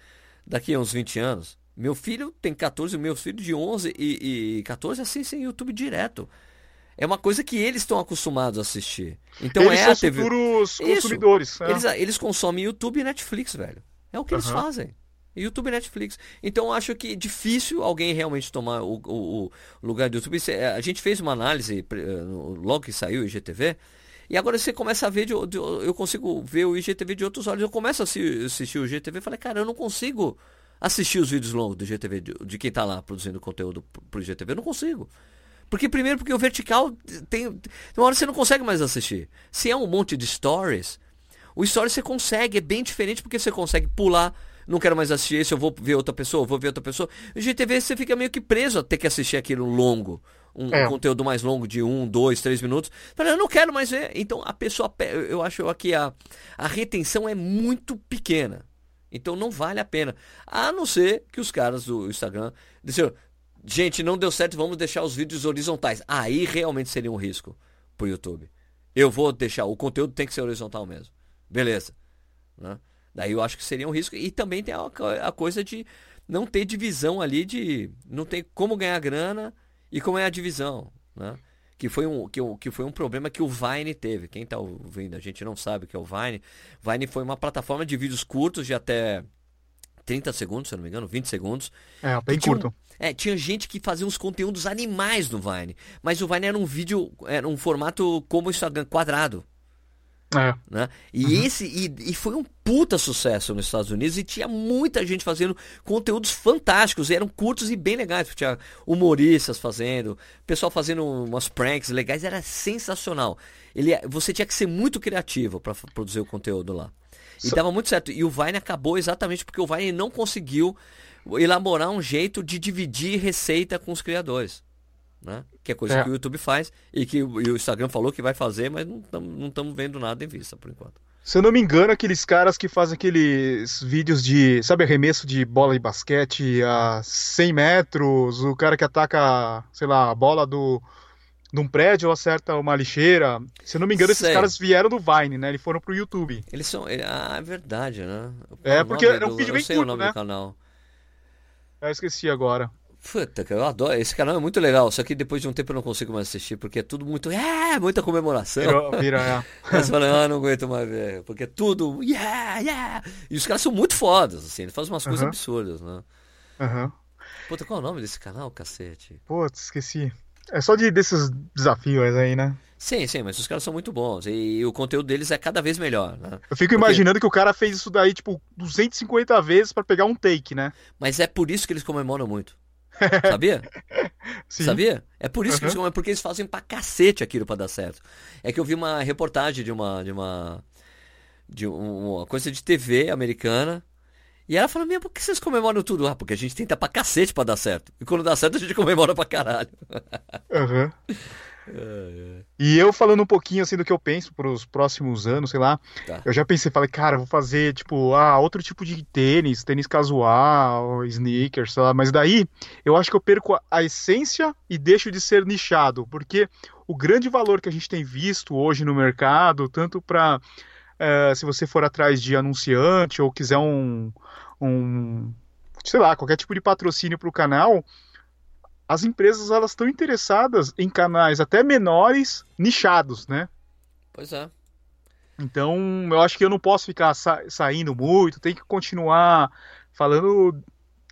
Daqui a uns 20 anos. Meu filho tem 14, meus filhos de 11 e, e 14 assistem YouTube direto. É uma coisa que eles estão acostumados a assistir. Então Eles é são a TV. futuros consumidores. é. Eles, eles consomem YouTube e Netflix, velho. É o que eles Aham. fazem. YouTube e Netflix. Então eu acho que é difícil alguém realmente tomar o, o- o lugar do YouTube. É- A gente fez uma análise eh, logo que saiu o IGTV. E agora você começa a ver, de, de- eu consigo ver o IGTV de outros olhos. Eu começo a assi- assistir o IGTV e falei, cara, eu não consigo assistir os vídeos longos do IGTV, de, de quem tá lá produzindo conteúdo pro, pro IGTV. Eu não consigo. Porque primeiro, porque o vertical tem, tem uma hora você não consegue mais assistir. Se é um monte de stories, o story você consegue, é bem diferente porque você consegue pular. Não quero mais assistir esse, eu vou ver outra pessoa, eu vou ver outra pessoa. O GTV você fica meio que preso a ter que assistir aquilo longo. Um, É. conteúdo mais longo de um, dois, três minutos. Fala, eu não quero mais ver. Então a pessoa, pe- eu acho que a, a retenção é muito pequena. Então não vale a pena. A não ser que os caras do Instagram disseram, gente, não deu certo, vamos deixar os vídeos horizontais. Aí realmente seria um risco pro YouTube. Eu vou deixar, o conteúdo tem que ser horizontal mesmo. Beleza. Né? Daí eu acho que seria um risco. E também tem a, a coisa de não ter divisão ali de. Não ter como ganhar grana e como é a divisão. Né? Que foi, um, que, que foi um problema que o Vine teve. Quem está ouvindo, a gente não sabe o que é o Vine. Vine foi uma plataforma de vídeos curtos de até 30 segundos, se eu não me engano, 20 segundos. É, bem um- curto. É, tinha gente que fazia uns conteúdos animais no Vine. Mas o Vine era um vídeo, era um formato como o Instagram, quadrado. É. Né? E esse e, e foi um puta sucesso nos Estados Unidos e tinha muita gente fazendo conteúdos fantásticos, e eram curtos e bem legais, tinha humoristas fazendo, pessoal fazendo umas pranks legais, era sensacional. Ele, você tinha que ser muito criativo para produzir o conteúdo lá. E So- dava muito certo. E o Vine acabou exatamente porque o Vine não conseguiu elaborar um jeito de dividir receita com os criadores. Né? Que é coisa É. que o YouTube faz e que o e o Instagram falou que vai fazer, mas não estamos vendo nada em vista por enquanto. Se eu não me engano, aqueles caras que fazem aqueles vídeos de, sabe, arremesso de bola de basquete a 100 metros, o cara que ataca, sei lá, a bola do, de um prédio ou acerta uma lixeira. Se eu não me engano, esses Sei. caras vieram do Vine, né? Eles foram pro YouTube. Eles são. ele- Ah, é verdade, né? É, porque nome é um vídeo eu bem sei o curto, nome né? do canal. Eu esqueci agora. Puta, que eu adoro. Esse canal é muito legal, só que depois de um tempo eu não consigo mais assistir, porque é tudo muito. É, muita comemoração. Virou, vira, é. Aí você fala, ah, não aguento mais ver. Porque é tudo. Yeah, yeah. E os caras são muito fodas, assim, eles fazem umas coisas absurdas, né? Aham. Puta, qual é o nome desse canal, cacete? Putz, esqueci. É só de, desses desafios aí, né? Sim, sim, mas os caras são muito bons. E, o conteúdo deles é cada vez melhor, né? Eu fico Porque... imaginando que o cara fez isso daí, tipo, 250 vezes para pegar um take, né? Mas é por isso que eles comemoram muito. [laughs] Sabia? Sim. Sabia? É por isso uhum. que eles comemoram, porque eles fazem pra cacete aquilo pra dar certo. É que eu vi uma reportagem de uma. de uma. de uma coisa de TV americana e ela falou, meu, por que vocês comemoram tudo? Ah, porque a gente tenta pra cacete pra dar certo. E quando dá certo, a gente comemora pra caralho. Uhum. [laughs] É, é. E eu falando um pouquinho assim do que eu penso para os próximos anos, sei lá. Tá. Eu já pensei, falei, cara, vou fazer tipo, ah, outro tipo de tênis, tênis casual, sneakers, sei lá. Mas daí eu acho que eu perco a essência e deixo de ser nichado, porque o grande valor que a gente tem visto hoje no mercado, tanto para é, se você for atrás de anunciante ou quiser um, um sei lá, qualquer tipo de patrocínio para o canal, as empresas elas estão interessadas em canais até menores, nichados, né? Pois é. Então, eu acho que eu não posso ficar sa saindo muito, tem que continuar falando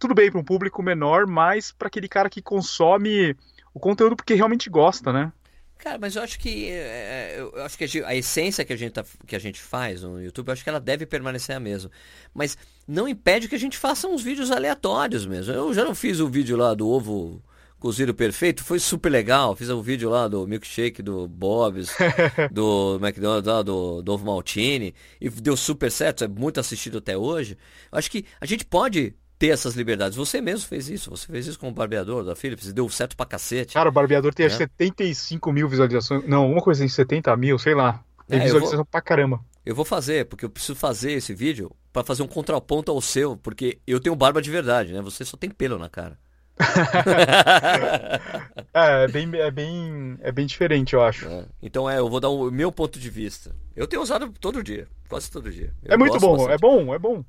tudo bem para um público menor, mas para aquele cara que consome o conteúdo porque realmente gosta, né? Cara, mas eu acho que é, é eu acho que a, essência que a, gente tá, que a gente faz no YouTube, eu acho que ela deve permanecer a mesma. Mas não impede que a gente faça uns vídeos aleatórios mesmo. Eu já não fiz o vídeo lá do ovo cozido perfeito, foi super legal. Fiz um vídeo lá do milkshake do Bob's, [laughs] do McDonald's, lá, do, do ovo maltine, e deu super certo, é muito assistido até hoje. Acho que a gente pode ter essas liberdades. Você mesmo fez isso, você fez isso com o barbeador da Philips, deu certo pra cacete. Cara, o barbeador tem é. 75 mil visualizações, não, uma coisa em 70 mil, sei lá. Tem é, visualização vou... pra caramba. Eu vou fazer, porque eu preciso fazer esse vídeo para fazer um contraponto ao seu, porque eu tenho barba de verdade, né? Você só tem pelo na cara. [laughs] é, é bem, é, bem, é bem diferente, eu acho. É. Então é, eu vou dar o meu ponto de vista. Eu tenho usado todo dia, quase todo dia. Eu é muito bom, bastante. é bom, é bom.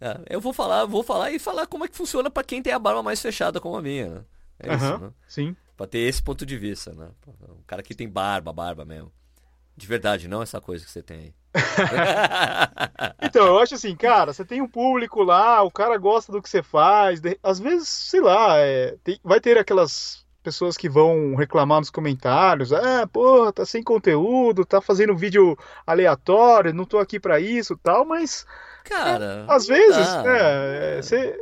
É, eu vou falar, vou falar e falar como é que funciona para quem tem a barba mais fechada como a minha. Né? É isso, né? Sim. Pra ter esse ponto de vista, né? Um cara que tem barba, barba mesmo. De verdade, não essa coisa que você tem aí. [laughs] então, eu acho assim, cara, você tem um público lá, o cara gosta do que você faz. Às vezes, sei lá, é, tem, vai ter aquelas pessoas que vão reclamar nos comentários, ah, porra, tá sem conteúdo, tá fazendo vídeo aleatório, não tô aqui para isso tal, mas cara, é, às vezes, né, é, você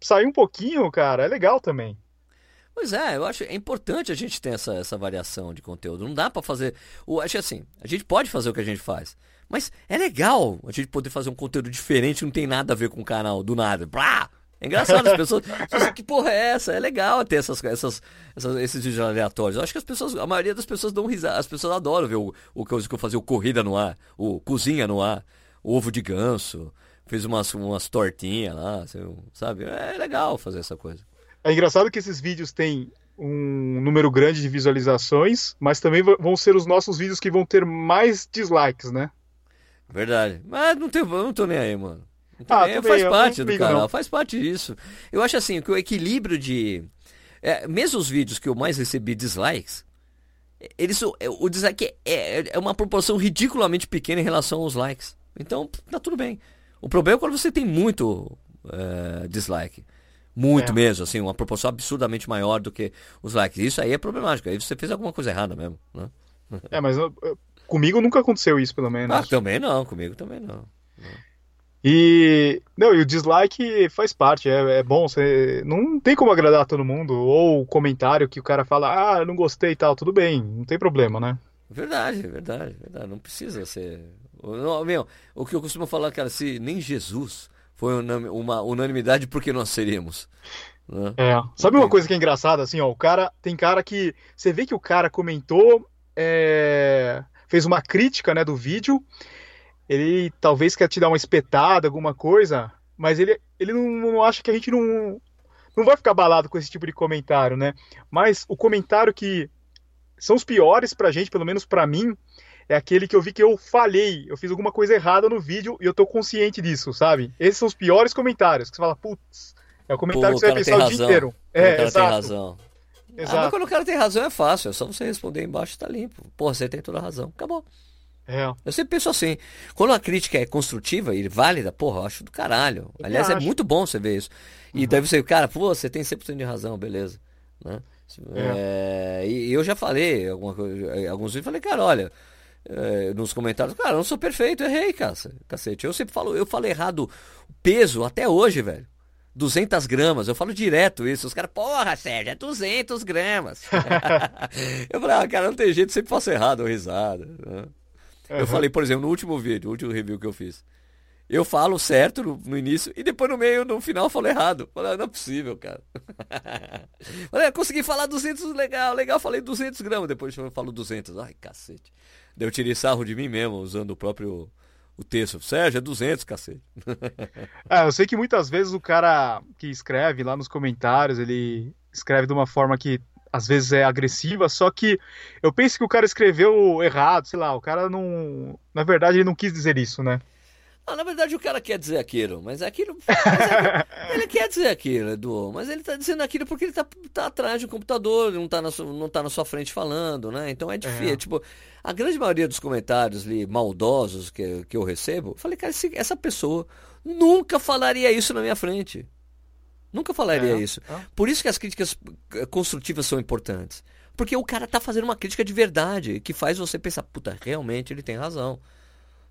sair um pouquinho, cara, é legal também. Pois é, eu acho é importante a gente ter essa, essa variação de conteúdo. Não dá para fazer. Eu acho assim, a gente pode fazer o que a gente faz. Mas é legal a gente poder fazer um conteúdo diferente não tem nada a ver com o canal, do nada. Blá! É engraçado, as pessoas. que porra é essa? É legal ter essas, essas, essas, esses vídeos aleatórios. Eu acho que as pessoas, a maioria das pessoas dão risada. As pessoas adoram ver o, o que eu fazia, o corrida no ar, o cozinha no ar, o ovo de ganso, fez umas, umas tortinhas lá, sabe? É legal fazer essa coisa. É engraçado que esses vídeos têm um número grande de visualizações, mas também vão ser os nossos vídeos que vão ter mais dislikes, né? Verdade. Mas não, tem, não tô nem aí, mano. Ah, nem, faz parte do canal, não. faz parte disso. Eu acho assim, que o equilíbrio de. É, mesmo os vídeos que eu mais recebi dislikes, eles, o dislike é, é uma proporção ridiculamente pequena em relação aos likes. Então, tá tudo bem. O problema é quando você tem muito é, dislike. Muito é. mesmo, assim, uma proporção absurdamente maior do que os likes. Isso aí é problemático. Aí você fez alguma coisa errada mesmo, né? É, mas eu, comigo nunca aconteceu isso, pelo menos. Ah, também não, comigo também não. E não, e o dislike faz parte, é, é, bom, você não tem como agradar todo mundo, ou o comentário que o cara fala, ah, eu não gostei e tal, tudo bem, não tem problema, né? Verdade, verdade, verdade, não precisa ser. Não, meu, o que eu costumo falar, cara, se nem Jesus foi uma unanimidade, por que nós seríamos? Né? É. Sabe uma coisa que é engraçada, assim, ó, o cara, tem cara que, você vê que o cara comentou, é, fez uma crítica, né, do vídeo, ele talvez quer te dar uma espetada, alguma coisa, mas ele, ele não, não acha que a gente não, não vai ficar balado com esse tipo de comentário, né? Mas o comentário que são os piores pra gente, pelo menos pra mim, é aquele que eu vi que eu falhei, eu fiz alguma coisa errada no vídeo e eu tô consciente disso, sabe? Esses são os piores comentários, que você fala, putz, é o comentário Pô, que você vai pensar o dia inteiro. É, o cara exato. tem razão. Exato. Ah, mas quando o cara tem razão é fácil, é só você responder embaixo e tá limpo. Pô, você tem toda a razão. Acabou. É. Eu sempre penso assim, quando a crítica é construtiva e válida, porra, eu acho do caralho. Eu Aliás, é acho. muito bom você ver isso. E daí você, cara, pô, você tem 100% de razão, beleza. Né? É, e eu já falei alguma coisa, alguns vídeos, falei, cara, olha, é, nos comentários, cara, eu não sou perfeito, errei, cacete. Eu sempre falo, eu falo errado peso até hoje, velho. 200 gramas, eu falo direto isso. Os caras, porra, Sérgio, é 200 gramas. [laughs] eu falei, ah, cara, não tem jeito, sempre faço errado, risada. né? Eu Uhum. falei, por exemplo, no último vídeo, o último review que eu fiz. Eu falo certo no, no início e depois no meio, no final, eu falo errado. Falei, ah, não é possível, cara. [laughs] Falei, ah, consegui falar 200, legal, legal, falei 200 gramas. Depois eu falo 200. Ai, cacete. Daí eu tirei sarro de mim mesmo, usando o próprio o texto. Sérgio, é 200, cacete. Ah, [laughs] eu sei que muitas vezes o cara que escreve lá nos comentários, ele escreve de uma forma que às vezes é agressiva, só que eu penso que o cara escreveu errado, sei lá, o cara não. Na verdade, ele não quis dizer isso, né? Ah, na verdade o cara quer dizer aquilo, mas é aquilo. mas é- [laughs] ele quer dizer aquilo, Edu, mas ele tá dizendo aquilo porque ele tá, tá atrás de um computador, não tá, na sua, não tá na sua frente falando, né? Então é difícil. É. Tipo, a grande maioria dos comentários ali, maldosos que, que eu recebo, eu falei, cara, esse- essa pessoa nunca falaria isso na minha frente. Nunca falaria É, isso. é. Por isso que as críticas eh, construtivas são importantes. Porque o cara tá fazendo uma crítica de verdade, que faz você pensar, puta, realmente ele tem razão.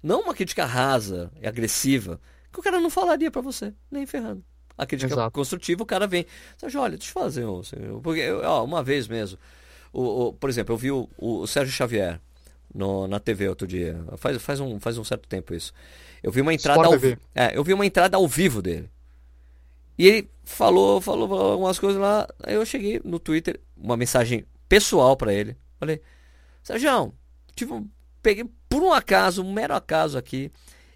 Não uma crítica rasa e agressiva, que o cara não falaria pra você, nem ferrando. A crítica Exato. construtiva, o cara vem. Sérgio, olha, deixa eu fazer um. Porque, eu- ó, uma vez mesmo, o, o- por exemplo, eu vi o, o Sérgio Xavier no- na TV outro dia. Faz, faz, um, faz um certo tempo isso. Eu vi uma entrada Sport ao, TV. é, eu vi uma entrada ao vivo dele. E ele falou, falou algumas coisas lá. Aí eu cheguei no Twitter, uma mensagem pessoal pra ele. Falei, Sérgio, tive um, peguei um acaso, um mero acaso aqui,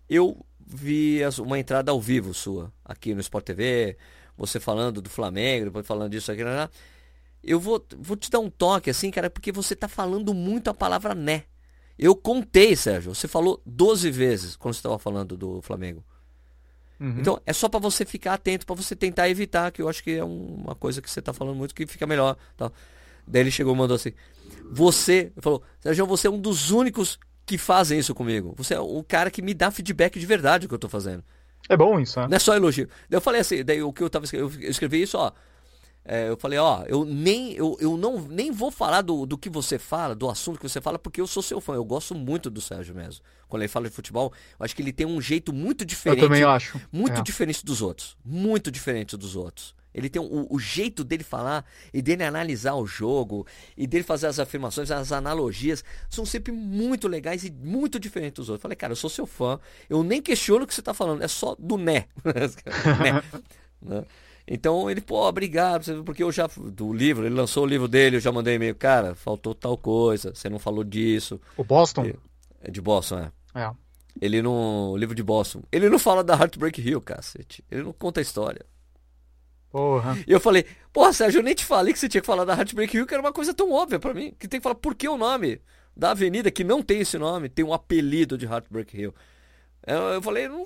eu vi uma entrada ao vivo sua aqui no Sport TV, você falando do Flamengo, depois falando disso aqui, lá, lá. Eu vou, vou te dar um toque assim, cara, porque você tá falando muito a palavra né. Eu contei, Sérgio, você falou 12 vezes quando você estava falando do Flamengo. Uhum. Então, é só pra você ficar atento, pra você tentar evitar, que eu acho que é um- uma coisa que você tá falando muito que fica melhor. Tal. Daí ele chegou e mandou assim: Você, falou, Sérgio, você é um dos únicos que fazem isso comigo. Você é o cara que me dá feedback de verdade do que eu tô fazendo. É bom isso, né? Não é só elogio. Eu falei assim, daí o que eu tava escrevendo, eu escrevi isso, ó. É, eu falei, ó, eu nem, eu, eu não, nem vou falar do, do que você fala, do assunto que você fala, porque eu sou seu fã. Eu gosto muito do Sérgio mesmo. Quando ele fala de futebol, eu acho que ele tem um jeito muito Eu diferente. também acho. Muito É. diferente dos outros. Muito diferente dos outros. Ele tem o, o jeito dele falar e dele analisar o jogo e dele fazer as afirmações, as analogias, são sempre muito legais e muito diferentes dos outros. Falei, cara, eu sou seu fã, eu nem questiono o que você tá falando, é só do né. [laughs] né? Né? Então ele, pô, obrigado, porque eu já, do livro, ele lançou o livro dele, eu já mandei e-mail, cara, faltou tal coisa, você não falou disso. O Boston? É de Boston, é. É. Ele não. O livro de Boston. Ele não fala da Heartbreak Hill, cacete. Ele não conta a história. Porra. E eu falei, porra, Sérgio, eu nem te falei que você tinha que falar da Heartbreak Hill, que era uma coisa tão óbvia pra mim. Que tem que falar por que o nome da avenida que não tem esse nome, tem um apelido de Heartbreak Hill. Eu, eu falei, não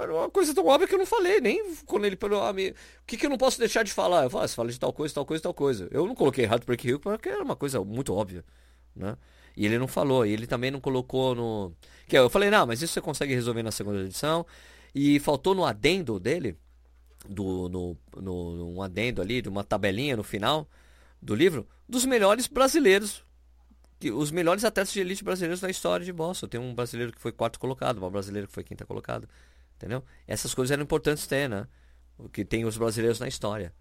era uma coisa tão óbvia que eu não falei, nem quando ele falou, ah, o que, que eu não posso deixar de falar? Eu falei, ah, você fala de tal coisa, tal coisa, tal coisa. Eu não coloquei Heartbreak Hill porque era uma coisa muito óbvia, né? E ele não falou, e ele também não colocou no. Que eu falei, não, mas isso você consegue resolver na segunda edição. E faltou no adendo dele, do, no, no, um adendo ali, de uma tabelinha no final do livro, dos melhores brasileiros. Que, os melhores atletas de elite brasileiros da história de Boston. Tem um brasileiro que foi quarto colocado, uma brasileira que foi quinta colocada. Entendeu? Essas coisas eram importantes ter, né? O que tem os brasileiros na história.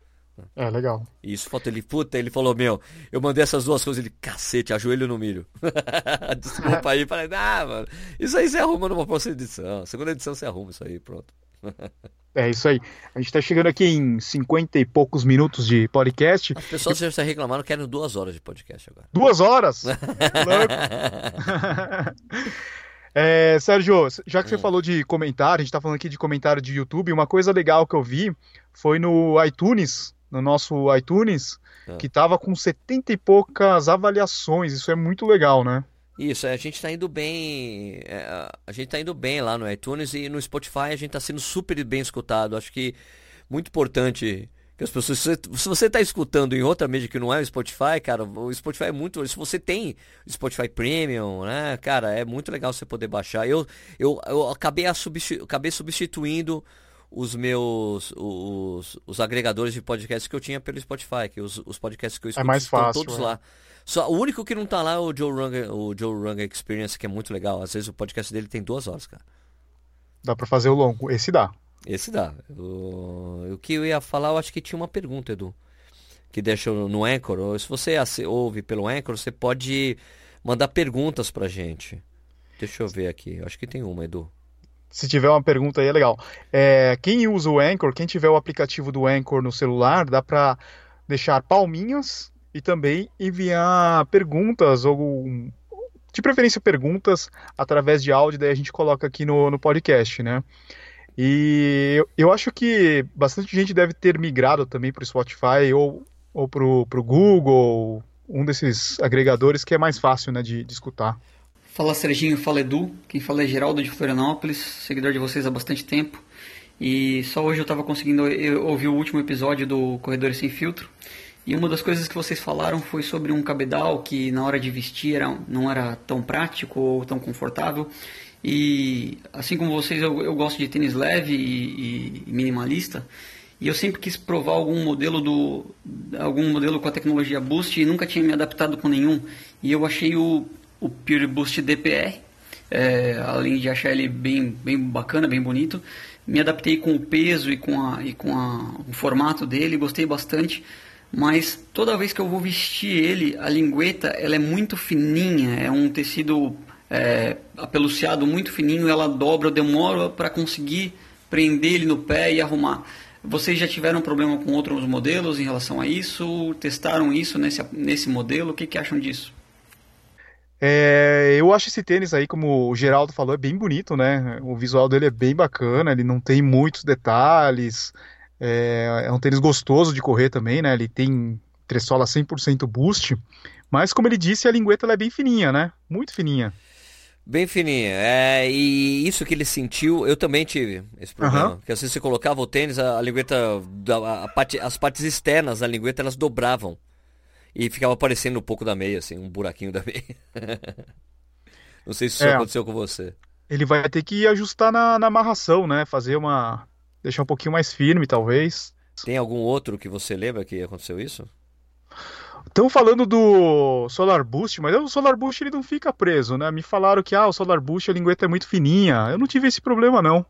É, legal. E isso falta ele, puta, ele falou, meu, eu mandei essas duas coisas, ele, cacete, ajoelho no milho. [laughs] Desculpa aí, falei, ah, mano, isso aí você arruma numa próxima edição. Segunda edição você arruma isso aí, pronto. [laughs] É isso aí. A gente tá chegando aqui em 50 e poucos minutos de podcast. As pessoas já reclamaram que querem duas horas de podcast agora. Duas horas? [laughs] É, Sérgio, já que você Hum. falou de comentário, a gente tá falando aqui de comentário de YouTube, uma coisa legal que eu vi foi no iTunes, no nosso iTunes, Ah. que tava com 70 e poucas avaliações. Isso é muito legal, né? Isso, é, a gente tá indo bem. é, a gente tá indo bem lá no iTunes e no Spotify a gente tá sendo super bem escutado. Acho que muito importante Que as pessoas, se você está escutando em outra mídia que não é o Spotify, cara, o Spotify é muito. Se você tem o Spotify Premium, né, cara, é muito legal você poder baixar. Eu, eu, eu acabei, substitu, acabei substituindo os meus os, os agregadores de podcasts que eu tinha pelo Spotify, que os, os podcasts que eu escuto é mais estão fácil, todos é. lá. Só, o único que não tá lá é o Joe Rogan, o Joe Rogan Experience, que é muito legal. Às vezes o podcast dele tem duas horas, cara. Dá para fazer o longo. Esse dá. Esse dá. O, o que eu ia falar, eu acho que tinha uma pergunta, Edu. Que deixa no Anchor. Se você ouve pelo Anchor, você pode mandar perguntas pra gente. Deixa eu ver aqui. Acho que tem uma, Edu. Se tiver uma pergunta aí, é legal. É, quem usa o Anchor, quem tiver o aplicativo do Anchor no celular, dá para deixar palminhas e também enviar perguntas ou de preferência perguntas através de áudio, daí a gente coloca aqui no, no podcast, né? E eu, eu acho que bastante gente deve ter migrado também para o Spotify ou, ou para o Google, um desses agregadores que é mais fácil né, de, de escutar. Fala Serginho, fala Edu, quem fala é Geraldo de Florianópolis, seguidor de vocês há bastante tempo. E só hoje eu estava conseguindo ouvir o último episódio do Corredores Sem Filtro. E uma das coisas que vocês falaram foi sobre um cabedal que na hora de vestir não era tão prático ou tão confortável. E assim como vocês, eu, eu gosto de tênis leve e, e, minimalista. E eu sempre quis provar algum modelo do algum modelo com a tecnologia Boost e nunca tinha me adaptado com nenhum. E eu achei o o Pure Boost DPR, é, além de achar ele bem, bem bacana, bem bonito. Me adaptei com o peso e com, a, e com a, o formato dele, gostei bastante. Mas toda vez que eu vou vestir ele, a lingueta ela é muito fininha, é um tecido é, apeluciado muito fininho, ela dobra, eu demoro para conseguir prender ele no pé e arrumar. Vocês já tiveram problema com outros modelos em relação a isso? Testaram isso nesse, nesse modelo? O que, que acham disso? É, eu acho esse tênis aí, como o Geraldo falou, é bem bonito, né? O visual dele é bem bacana, ele não tem muitos detalhes. É, é um tênis gostoso de correr também, né? Ele tem tressola 100% boost. Mas, como ele disse, a lingueta é bem fininha, né? Muito fininha. Bem fininha. É, e isso que ele sentiu, eu também tive esse problema. Uhum. Porque às vezes você colocava o tênis, a, a lingueta, a, a parte, as partes externas da lingueta, elas dobravam. E ficava aparecendo um pouco da meia, assim, um buraquinho da [laughs] meia. Não sei se isso é, aconteceu com você. Ele vai ter que ajustar na, na amarração, né? Fazer uma. Deixar um pouquinho mais firme, talvez. Tem algum outro que você lembra que aconteceu isso? Estão falando do Solar Boost, mas o Solar Boost ele não fica preso, né? Me falaram que ah, o Solar Boost a lingueta é muito fininha. Eu não tive esse problema, não.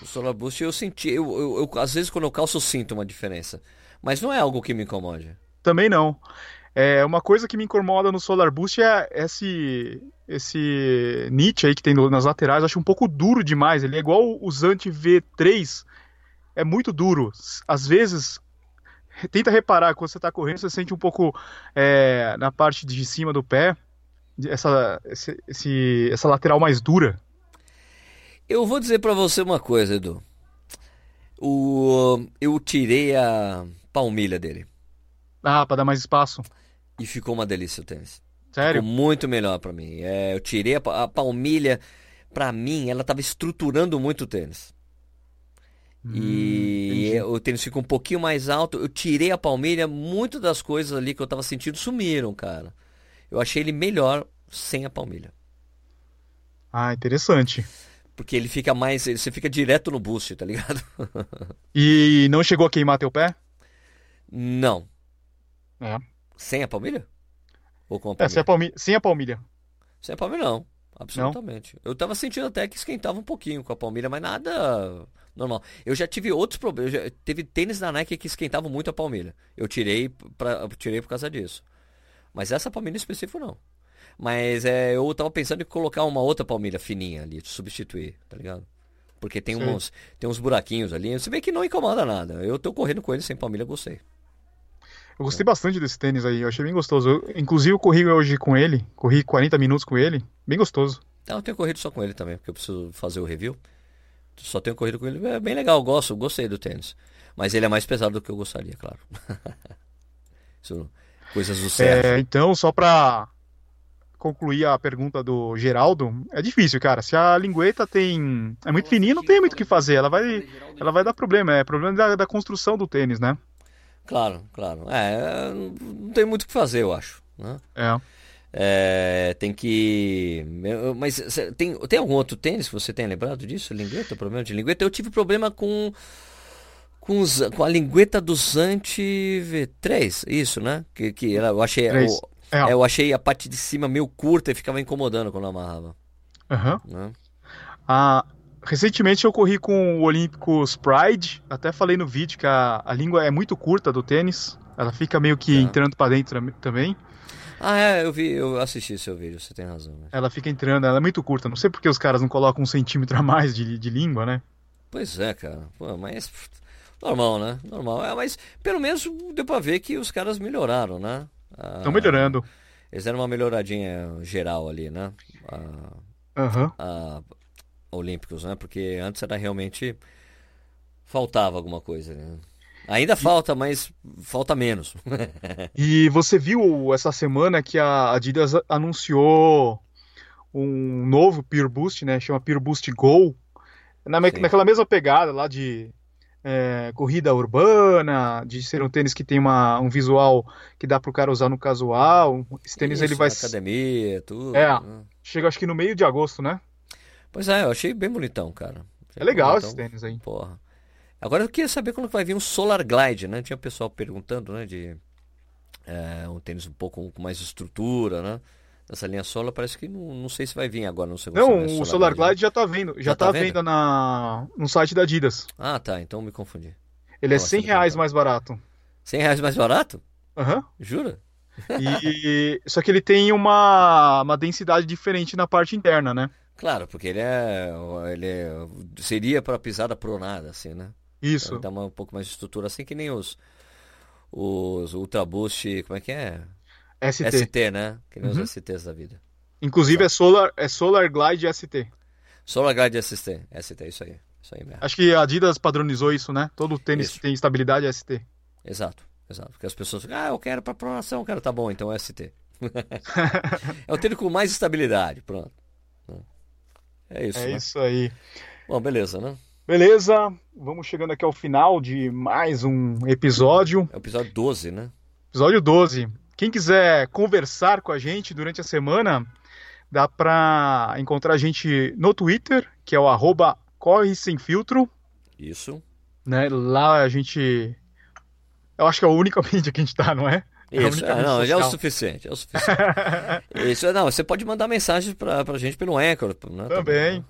O Solar Boost eu senti, eu, eu, eu, às vezes quando eu calço eu sinto uma diferença. Mas não é algo que me incomode. Também não. É, uma coisa que me incomoda no Solar Boost é esse esse Nietzsche aí que tem nas laterais, acho um pouco duro demais. Ele é igual o Zant V3, é muito duro. Às vezes, tenta reparar, quando você está correndo, você sente um pouco é, na parte de cima do pé, essa, esse, esse, essa lateral mais dura. Eu vou dizer para você uma coisa, Edu. O, eu tirei a palmilha dele. Ah, para dar mais espaço. E ficou uma delícia o tênis. Sério? Ficou muito melhor para mim. É, eu tirei a, a palmilha, para mim, ela tava estruturando muito o tênis. Hum, e o tênis ficou um pouquinho mais alto. Eu tirei a palmilha, muitas das coisas ali que eu tava sentindo sumiram, cara. Eu achei ele melhor sem a palmilha. Ah, interessante. Porque ele fica mais. Você fica direto no boost, tá ligado? [laughs] e não chegou a queimar teu pé? Não. É. Sem a palmilha? Ou com a palmilha? É, sem a palmilha. Sem a palmilha, sem a palmilha não. Absolutamente. Não? Eu tava sentindo até que esquentava um pouquinho com a palmilha, mas nada normal. Eu já tive outros problemas. Já... Teve tênis da Nike que esquentavam muito a palmilha. Eu tirei, pra... tirei por causa disso. Mas essa palmilha em específico não. Mas é, eu tava pensando em colocar uma outra palmilha fininha ali, substituir, tá ligado? Porque tem uns, tem uns buraquinhos ali. Se bem que não incomoda nada. Eu tô correndo com ele sem palmilha, gostei. Eu gostei bastante desse tênis aí, eu achei bem gostoso. Eu, inclusive eu corri hoje com ele, corri 40 minutos com ele, bem gostoso. Não, eu tenho corrido só com ele também, porque eu preciso fazer o review. Só tenho corrido com ele, é bem legal, gosto, gostei do tênis. Mas ele é mais pesado do que eu gostaria, claro. [laughs] Isso, coisas do certo. É, então, só pra concluir a pergunta do Geraldo, é difícil, cara. Se a lingueta tem é muito fininha, não tem muito o que fazer. Ela vai, ela vai dar problema. É problema da, da construção do tênis, né? Claro, claro. É, não tem muito o que fazer, eu acho. Né? É. É, tem que. Mas tem, tem algum outro tênis que você tenha lembrado disso? Lingueta? Problema de lingueta? Eu tive problema com. Com, os, com a lingueta do Zante V3, isso, né? Que, que eu achei. O, é. Eu achei a parte de cima meio curta e ficava incomodando quando amarrava. Uhum. Né? Ah, recentemente eu corri com o Olímpicos Pride. Até falei no vídeo que a, a língua é muito curta do tênis. Ela fica meio que é. entrando para dentro também. Ah, é, eu vi, eu assisti seu vídeo, você tem razão. Né? Ela fica entrando, ela é muito curta. Não sei porque os caras não colocam um centímetro a mais de, de língua, né? Pois é, cara. Pô, mas. Normal, né? Normal. É, mas pelo menos deu pra ver que os caras melhoraram, né? Estão ah, melhorando. Eles deram uma melhoradinha geral ali, né? Aham. Uhum. Olímpicos, né? Porque antes era realmente. Faltava alguma coisa, né? Ainda falta, mas falta menos. [laughs] e você viu essa semana que a Adidas anunciou um novo Pure Boost, né? Chama Pure Boost Go. Na, naquela mesma pegada lá de é, corrida urbana, de ser um tênis que tem uma, um visual que dá para o cara usar no casual. Esse tênis Isso, ele vai. Academia, tudo. É. Né? Chega acho que no meio de agosto, né? Pois é, eu achei bem bonitão, cara. Achei é legal bonitão. esse tênis aí. Porra. Agora eu queria saber quando vai vir um Solar Glide, né? Tinha pessoal perguntando, né? De é, um tênis um pouco com mais estrutura, né? Nessa linha Solar, parece que não, não sei se vai vir agora no segundo Não, semestre, o Solar, Glide, Glide já tá vendo. Já, já tá, tá vendo na, no site da Adidas. Ah, tá. Então me confundi. Ele Nossa, é 100 reais mais barato. 100 reais mais barato? Aham. Uhum. Jura? E, só que ele tem uma, uma densidade diferente na parte interna, né? Claro, porque ele é. Ele é, seria para pisada pronada, assim, né? Isso. Dá uma, um pouco mais de estrutura, assim que nem os. Os Ultra Boost, como é que é? ST. ST, né? Que nem uhum. os STs da vida. Inclusive é Solar, é Solar Glide ST. Solar Glide ST, ST, isso aí. Isso aí mesmo. Acho que a Adidas padronizou isso, né? Todo tênis isso. tem estabilidade ST. Exato, exato. Porque as pessoas ficam, ah, eu quero para pronação, quero, tá bom, então é ST. [laughs] é o tênis com mais estabilidade, pronto. É isso. É né? isso aí. Bom, beleza, né? Beleza, vamos chegando aqui ao final de mais um episódio. É o episódio 12, né? Episódio 12. Quem quiser conversar com a gente durante a semana, dá para encontrar a gente no Twitter, que é o arroba Corre Sem Filtro. Isso. Né? Lá a gente. Eu acho que é a única [laughs] mídia que a gente tá, não é? é Isso, é, não, já é o suficiente. É o suficiente. [laughs] Isso, não, você pode mandar mensagem pra, pra gente pelo Anchor. Né, também. Né?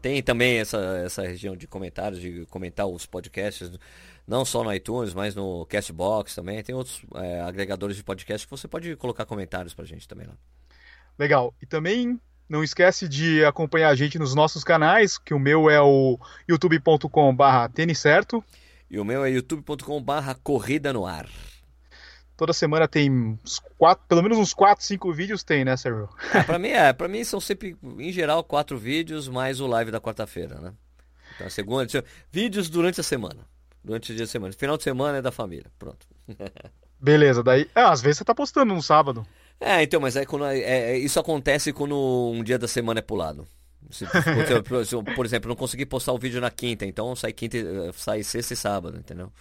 Tem também essa, essa região de comentários, de comentar os podcasts, não só no iTunes, mas no Castbox também. Tem outros é, agregadores de podcast que você pode colocar comentários pra gente também lá. Legal. E também não esquece de acompanhar a gente nos nossos canais, que o meu é o youtube.com/barra tênis certo. E o meu é youtube.com/barra corrida no ar. Toda semana tem quatro, pelo menos uns 4, 5 vídeos tem, né, Sérgio? É, pra mim é, pra mim são sempre, em geral, quatro vídeos mais o live da quarta-feira, né? Então, segunda, vídeos durante a semana. Durante o dia de semana. Final de semana é da família. Pronto. [laughs] Beleza, daí. É, às vezes você tá postando no sábado. É, então, mas é quando é, é, isso acontece quando um dia da semana é pulado. Se, por, por, exemplo, não consegui postar o vídeo na quinta, então sai quinta, sai sexta e sábado, entendeu?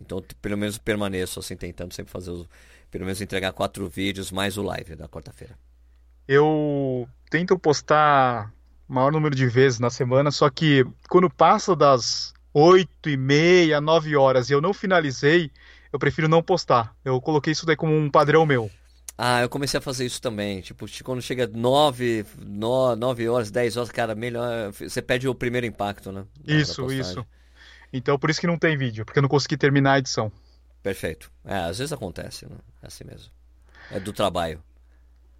Então, pelo menos permaneço assim, tentando sempre fazer os, pelo menos entregar quatro vídeos mais o live da quarta-feira. Eu tento postar o maior número de vezes na semana, só que quando passa das oito e meia, nove horas e eu não finalizei, eu prefiro não postar. Eu coloquei isso daí como um padrão meu. Ah, eu comecei a fazer isso também. Tipo, quando chega 9, 9 horas, 10 horas, cara, melhor. Você pede o primeiro impacto, né? Isso, isso. Então por isso que não tem vídeo, porque eu não consegui terminar a edição. Perfeito. É, às vezes acontece, né? É assim mesmo. É do trabalho.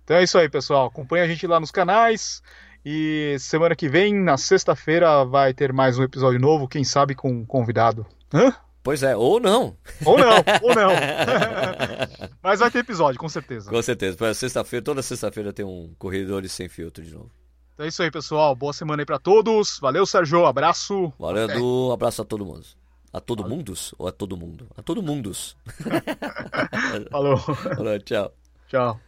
Então é isso aí, pessoal. Acompanhe a gente lá nos canais. E semana que vem, na sexta-feira, vai ter mais um episódio novo, quem sabe com um convidado. Hã? Pois é, ou não. Ou não, ou não. [laughs] Mas vai ter episódio, com certeza. Com certeza. Para sexta-feira, toda sexta-feira tem um Corredores Sem Filtro de novo. Então é isso aí, pessoal. Boa semana aí para todos. Valeu, Sérgio. Abraço. Valeu, Edu. Abraço a todo mundo. A todo Valeu. mundos? Ou a todo mundo? A todo mundos. [laughs] [laughs] Falou. Falou, tchau. Tchau.